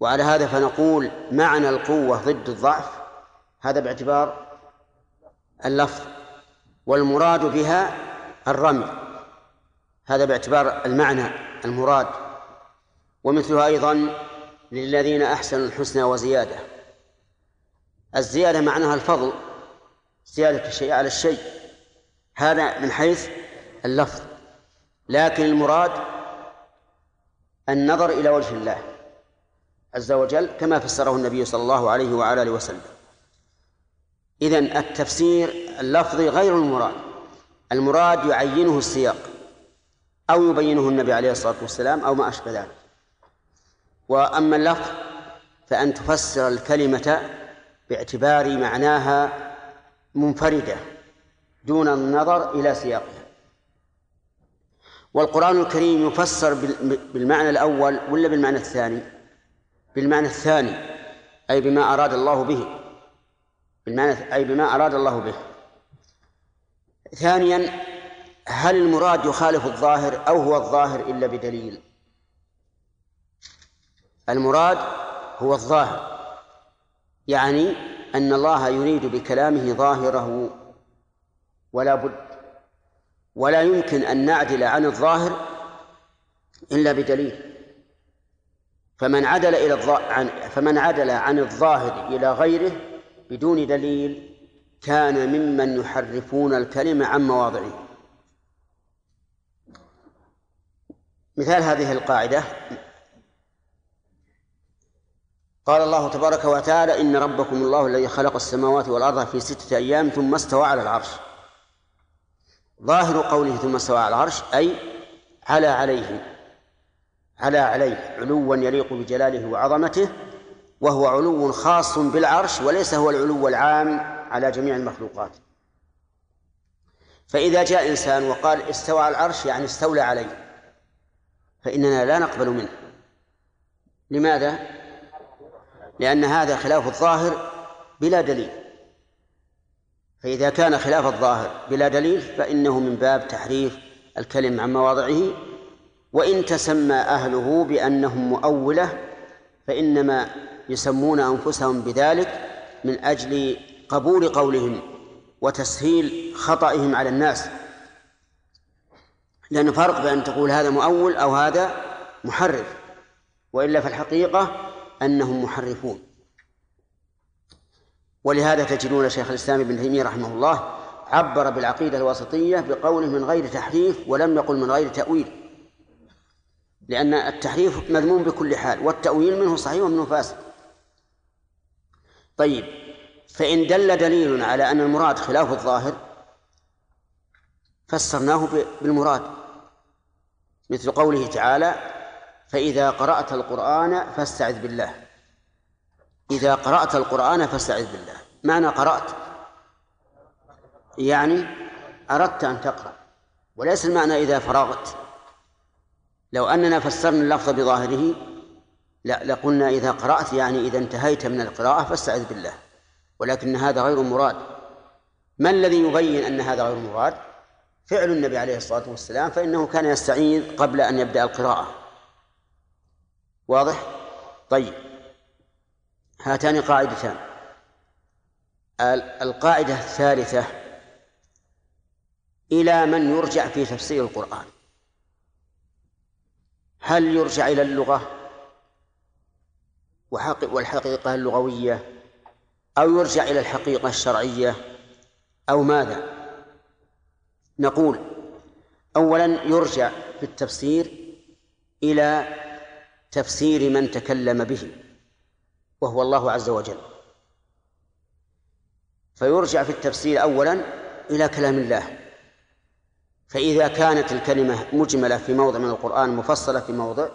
وعلى هذا فنقول معنى القوة ضد الضعف هذا باعتبار اللفظ والمراد بها الرمي. هذا باعتبار المعنى المراد. ومثلها أيضا للذين أحسنوا الحسنى وزيادة. الزيادة معناها الفضل زيادة الشيء على الشيء. هذا من حيث اللفظ لكن المراد النظر إلى وجه الله عز وجل كما فسره النبي صلى الله عليه وعلى آله وسلم. إذن التفسير اللفظي غير المراد المراد يعينه السياق أو يبينه النبي عليه الصلاة والسلام أو ما أشبه ذلك. وأما اللفظ فأن تفسر الكلمة باعتبار معناها منفردة دون النظر إلى سياقها والقرآن الكريم يفسر بالمعنى الأول ولا بالمعنى الثاني؟ بالمعنى الثاني أي بما أراد الله به. بالمعنى أي بما أراد الله به. ثانيا هل المراد يخالف الظاهر أو هو الظاهر إلا بدليل؟ المراد هو الظاهر يعني أن الله يريد بكلامه ظاهره ولا بد ولا يمكن أن نعدل عن الظاهر إلا بدليل. فمن عدل إلى عن فمن عدل عن الظاهر إلى غيره بدون دليل كان ممن يحرفون الكلمة عن مواضعه. مثال هذه القاعدة. قال الله تبارك وتعالى إن ربكم الله الذي خلق السماوات والأرض في ستة أيام ثم استوى على العرش. ظاهر قوله ثم استوى على العرش أي على عليه على عليه علوا يليق بجلاله وعظمته وهو علو خاص بالعرش وليس هو العلو العام على جميع المخلوقات. فإذا جاء إنسان وقال استوى على العرش يعني استولى عليه فإننا لا نقبل منه. لماذا؟ لأن هذا خلاف الظاهر بلا دليل. فإذا كان خلاف الظاهر بلا دليل فإنه من باب تحريف الكلم عن مواضعه وإن تسمى أهله بأنهم مؤولة فإنما يسمون أنفسهم بذلك من أجل قبول قولهم وتسهيل خطئهم على الناس. لأن فرق بأن تقول هذا مؤول أو هذا محرف وإلا في الحقيقة أنهم محرفون. ولهذا تجدون شيخ الإسلام ابن تيمية رحمه الله عبر بالعقيدة الواسطية بقوله من غير تحريف ولم يقل من غير تأويل. لأن التحريف مذموم بكل حال والتأويل منه صحيح ومنه فاسد. طيب فإن دل دليل على أن المراد خلاف الظاهر فسرناه بالمراد. مثل قوله تعالى فإذا قرأت القرآن فاستعذ بالله. إذا قرأت القرآن فاستعذ بالله. معنى قرأت يعني أردت أن تقرأ وليس المعنى إذا فرغت. لو أننا فسرنا اللفظ بظاهره لا لقلنا إذا قرأت يعني إذا انتهيت من القراءة فاستعذ بالله ولكن هذا غير مراد. ما الذي يبين أن هذا غير مراد؟ فعل النبي عليه الصلاة والسلام فإنه كان يستعيذ قبل أن يبدأ القراءة. واضح؟ طيب. هاتان قاعدتان. القاعدة الثالثة إلى من يرجع في تفسير القرآن. هل يرجع إلى اللغة؟ والحقيقة اللغوية؟ أو يرجع إلى الحقيقة الشرعية؟ أو ماذا؟ نقول أولا يرجع في التفسير إلى تفسير من تكلم به. وهو الله عز وجل. فيرجع في التفسير أولا إلى كلام الله. فإذا كانت الكلمة مجملة في موضع من القرآن مفصلة في موضع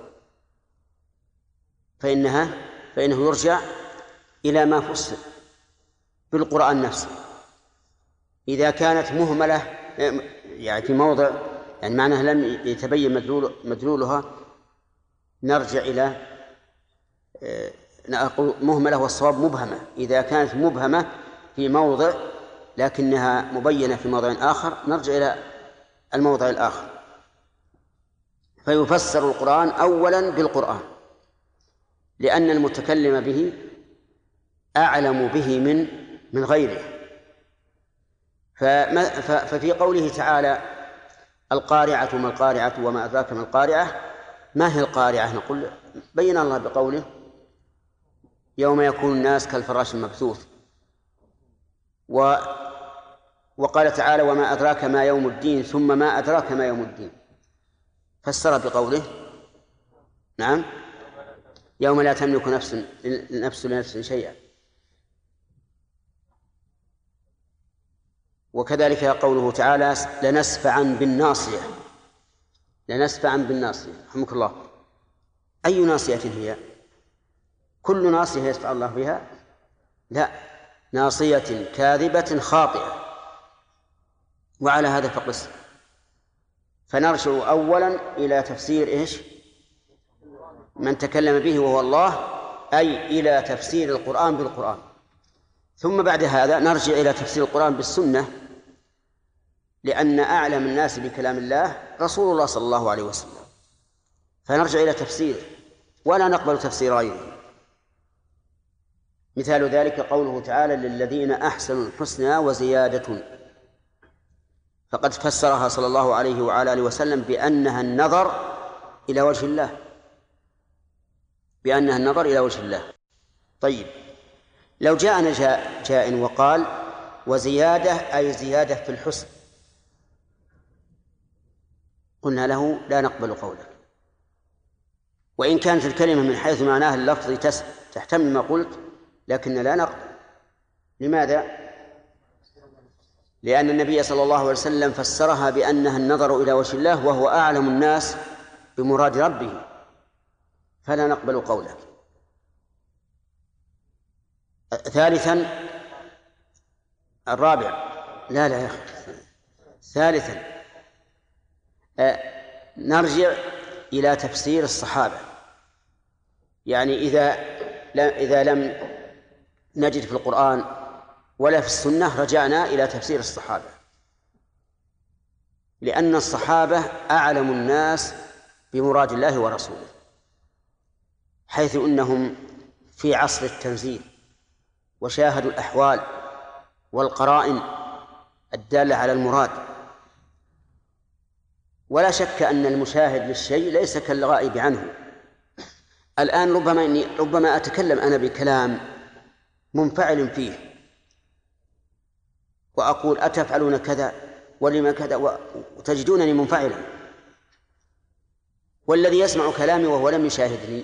فإنها فإنه يرجع إلى ما فسر بالقرآن نفسه. إذا كانت مهملة يعني في موضع يعني معناها لم يتبين مدلول مدلولها نرجع إلى نقول مهملة والصواب مبهمة إذا كانت مبهمة في موضع لكنها مبينة في موضع آخر نرجع إلى الموضع الآخر. فيفسر القرآن أولا بالقرآن لأن المتكلم به أعلم به من من غيره. ففي قوله تعالى القارعة ما القارعة وما أدراك ما القارعة ما هي القارعة؟ نقول بين الله بقوله يوم يكون الناس كالفراش المبثوث. و وقال تعالى وما أدراك ما يوم الدين ثم ما أدراك ما يوم الدين. فسر بقوله نعم يوم لا تملك نفس نفس لنفس شيئا. وكذلك قوله تعالى لنسفعا بالناصية. لنسفعا بالناصية رحمك الله. أي ناصية هي؟ كل ناصية يسفع الله بها؟ لا. ناصية كاذبة خاطئة. وعلى هذا فقس. فنرجع أولا إلى تفسير إيش؟ من تكلم به وهو الله أي إلى تفسير القرآن بالقرآن. ثم بعد هذا نرجع إلى تفسير القرآن بالسنة لأن أعلم الناس بكلام الله رسول الله صلى الله عليه وسلم. فنرجع إلى تفسير. ولا نقبل تفسير غيره. مثال ذلك قوله تعالى للذين أحسنوا الحسنى وزيادة. فقد فسرها صلى الله عليه وعلى آله وسلم بأنها النظر إلى وجه الله. بأنها النظر إلى وجه الله. طيب. لو جاءنا جاء, جاء وقال وزيادة أي زيادة في الحسن. قلنا له لا نقبل قولك. وإن كانت الكلمة من حيث معناها اللفظي تحتمل ما قلت لكن لا نقبل لماذا؟ لأن النبي صلى الله عليه وسلم فسرها بأنها النظر إلى وجه الله وهو أعلم الناس بمراد ربه. فلا نقبل قولك. ثالثا الرابع. لا لا يا أخي. ثالثا نرجع إلى تفسير الصحابة. يعني إذا إذا لم نجد في القرآن ولا في السنة رجعنا إلى تفسير الصحابة. لأن الصحابة أعلم الناس بمراد الله ورسوله حيث إنهم في عصر التنزيل وشاهدوا الأحوال والقرائن الدالة على المراد. ولا شك أن المشاهد للشيء ليس كالغائب عنه. الآن ربما اني ربما أتكلم أنا بكلام منفعل فيه. وأقول أتفعلون كذا ولما كذا وتجدونني منفعلا. والذي يسمع كلامي وهو لم يشاهدني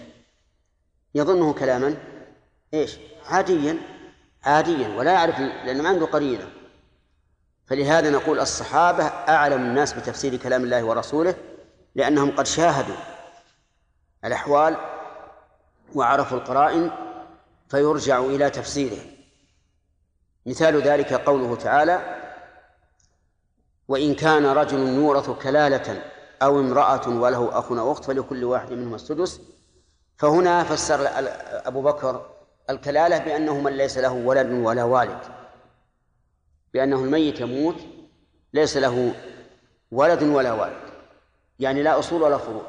يظنه كلاما. إيش؟ عاديا عاديا ولا يعرف لأنه ما عنده قرينة. فلهذا نقول الصحابة أعلم الناس بتفسير كلام الله ورسوله لأنهم قد شاهدوا الأحوال وعرفوا القرائن فيرجع إلى تفسيره. مثال ذلك قوله تعالى وإن كان رجل يورث كلالة أو امرأة وله أخ أو أخت فلكل واحد منهما السدس فهنا فسر أبو بكر الكلالة بأنه من ليس له ولد ولا والد بأنه الميت يموت ليس له ولد ولا والد يعني لا أصول ولا فروع.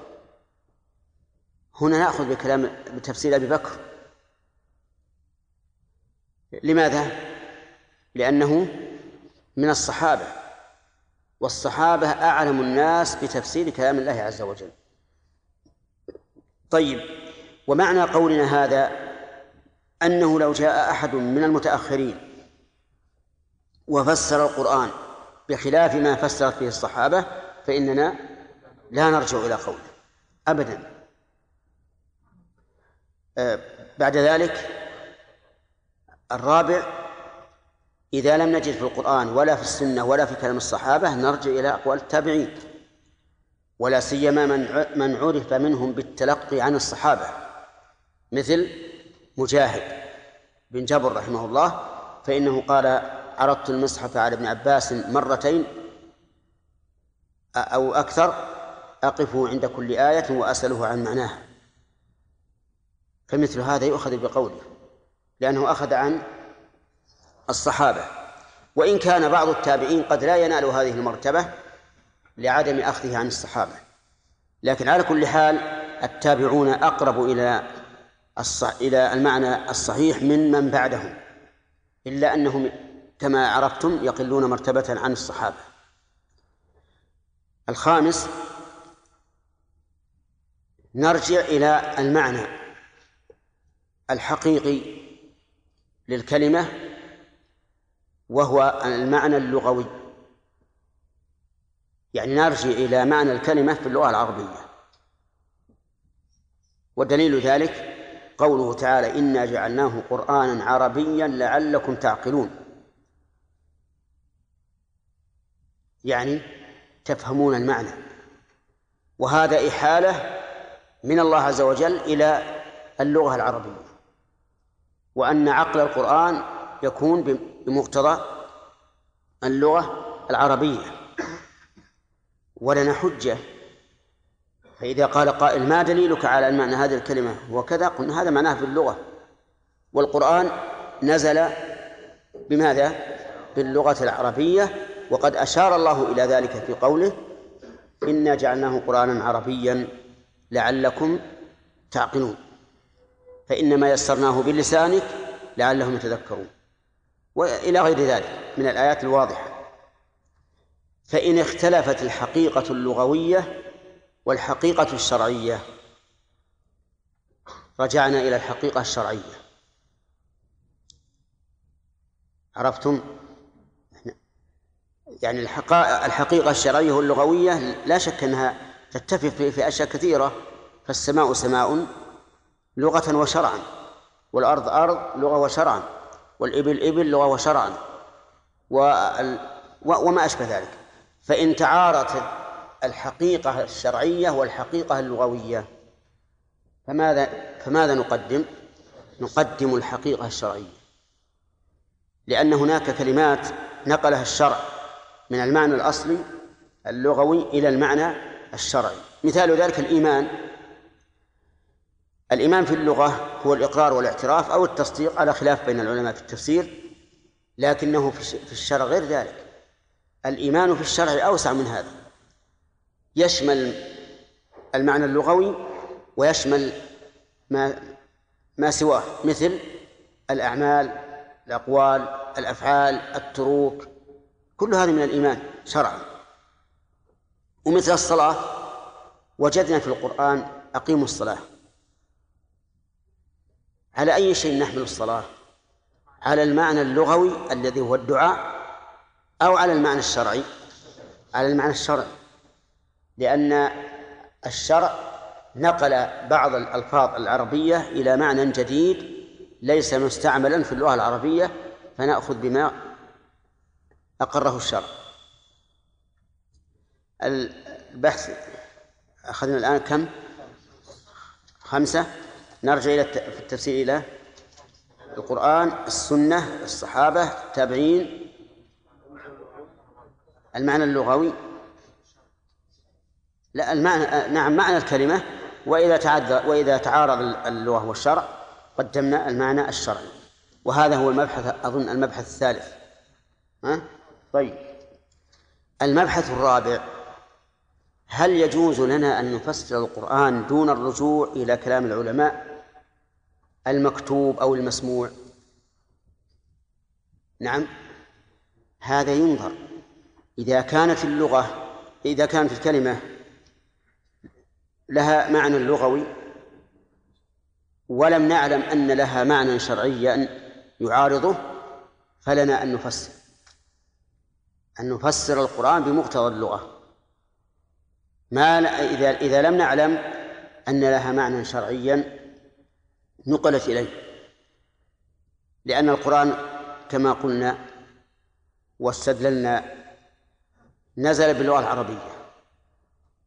هنا نأخذ بكلام بتفسير أبي بكر. لماذا؟ لأنه من الصحابة والصحابة أعلم الناس بتفسير كلام الله عز وجل طيب ومعنى قولنا هذا أنه لو جاء أحد من المتأخرين وفسر القرآن بخلاف ما فسرت به الصحابة فإننا لا نرجع إلى قوله أبدا آه، بعد ذلك الرابع إذا لم نجد في القرآن ولا في السنة ولا في كلام الصحابة نرجع إلى أقوال التابعين. ولا سيما من من عرف منهم بالتلقي عن الصحابة مثل مجاهد بن جبر رحمه الله فإنه قال عرضت المصحف على ابن عباس مرتين أو أكثر أقف عند كل آية وأسأله عن معناها فمثل هذا يؤخذ بقوله. لأنه أخذ عن الصحابة. وإن كان بعض التابعين قد لا ينال هذه المرتبة لعدم أخذه عن الصحابة. لكن على كل حال التابعون أقرب إلى الصح إلى المعنى الصحيح من من بعدهم. إلا أنهم كما عرفتم يقلون مرتبة عن الصحابة. الخامس نرجع إلى المعنى الحقيقي للكلمة وهو المعنى اللغوي. يعني نرجع إلى معنى الكلمة في اللغة العربية. ودليل ذلك قوله تعالى إنا جعلناه قرآنا عربيا لعلكم تعقلون. يعني تفهمون المعنى. وهذا إحالة من الله عز وجل إلى اللغة العربية. وأن عقل القرآن يكون بمقتضى اللغة العربية. ولنا حجة. فإذا قال قائل ما دليلك على أن معنى هذه الكلمة وكذا قلنا هذا معناه في اللغة. والقرآن نزل بماذا؟ باللغة العربية. وقد أشار الله إلى ذلك في قوله إنا جعلناه قرآنا عربيا لعلكم تعقلون. فإنما يسرناه بلسانك لعلهم يتذكرون. وإلى غير ذلك من الآيات الواضحة. فإن اختلفت الحقيقة اللغوية والحقيقة الشرعية رجعنا إلى الحقيقة الشرعية. عرفتم؟ يعني الحقيقة الشرعية واللغوية لا شك أنها تتفق في أشياء كثيرة فالسماء سماء لغة وشرعا. والأرض أرض لغة وشرعا. والإبل إبل لغة وشرعا. وما أشبه ذلك. فإن تعارضت الحقيقة الشرعية والحقيقة اللغوية فماذا فماذا نقدم؟ نقدم الحقيقة الشرعية. لأن هناك كلمات نقلها الشرع من المعنى الأصلي اللغوي إلى المعنى الشرعي. مثال ذلك الإيمان. الإيمان في اللغة هو الإقرار والاعتراف أو التصديق على خلاف بين العلماء في التفسير لكنه في الشرع غير ذلك. الإيمان في الشرع أوسع من هذا. يشمل المعنى اللغوي ويشمل ما ما سواه مثل الأعمال الأقوال الأفعال التروك كل هذه من الإيمان شرعا. ومثل الصلاة وجدنا في القرآن أقيموا الصلاة. على أي شيء نحمل الصلاة؟ على المعنى اللغوي الذي هو الدعاء أو على المعنى الشرعي؟ على المعنى الشرعي لأن الشرع نقل بعض الألفاظ العربية إلى معنى جديد ليس مستعملا في اللغة العربية فنأخذ بما أقره الشرع. البحث أخذنا الآن كم؟ خمسة؟ نرجع إلى التفسير إلى القرآن السنة الصحابة التابعين. المعنى اللغوي. لا المعنى نعم معنى الكلمة. وإذا تعذر وإذا تعارض اللغة والشرع قدمنا المعنى الشرعي. وهذا هو المبحث أظن المبحث الثالث. ها؟ طيب. المبحث الرابع. هل يجوز لنا أن نفسر القرآن دون الرجوع إلى كلام العلماء؟ المكتوب أو المسموع. نعم. هذا ينظر. إذا كانت اللغة إذا كانت الكلمة لها معنى لغوي ولم نعلم أن لها معنى شرعيا يعارضه فلنا أن نفسر. أن نفسر القرآن بمقتضى اللغة. ما إذا إذا لم نعلم أن لها معنى شرعيا نقلت إليه. لأن القرآن كما قلنا واستدللنا نزل باللغة العربية.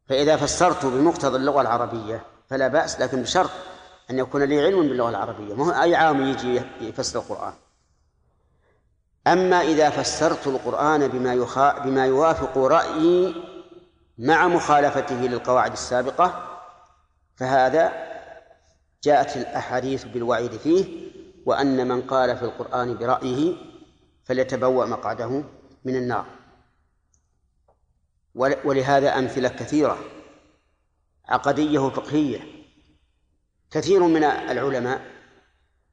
فإذا فسرت بمقتضى اللغة العربية فلا بأس لكن بشرط أن يكون لي علم باللغة العربية. ما هو أي عام يجي يفسر القرآن. أما إذا فسرت القرآن بما يخا بما يوافق رأيي مع مخالفته للقواعد السابقة فهذا جاءت الأحاديث بالوعيد فيه وأن من قال في القرآن برأيه فليتبوأ مقعده من النار. ولهذا أمثلة كثيرة عقدية وفقهية. كثير من العلماء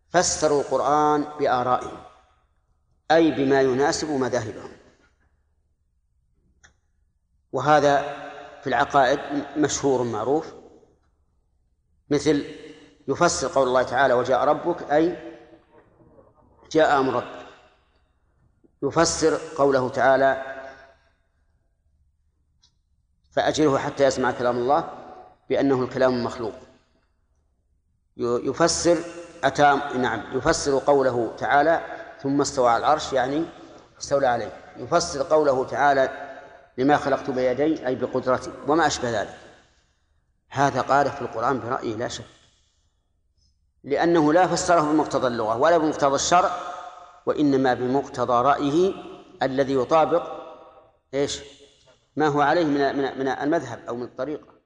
فسروا القرآن بآرائهم أي بما يناسب مذاهبهم. وهذا في العقائد مشهور معروف مثل يفسر قول الله تعالى وجاء ربك أي جاء أمر ربك. يفسر قوله تعالى فأجره حتى يسمع كلام الله بأنه الكلام المخلوق يفسر أتى نعم يفسر قوله تعالى ثم استوى على العرش يعني استولى عليه. يفسر قوله تعالى لما خلقت بيدي أي بقدرتي وما أشبه ذلك. هذا قال في القرآن برأيه لا شك. لأنه لا فسره بمقتضى اللغة ولا بمقتضى الشرع وإنما بمقتضى رأيه الذي يطابق إيش؟ ما هو عليه من من المذهب أو من الطريقة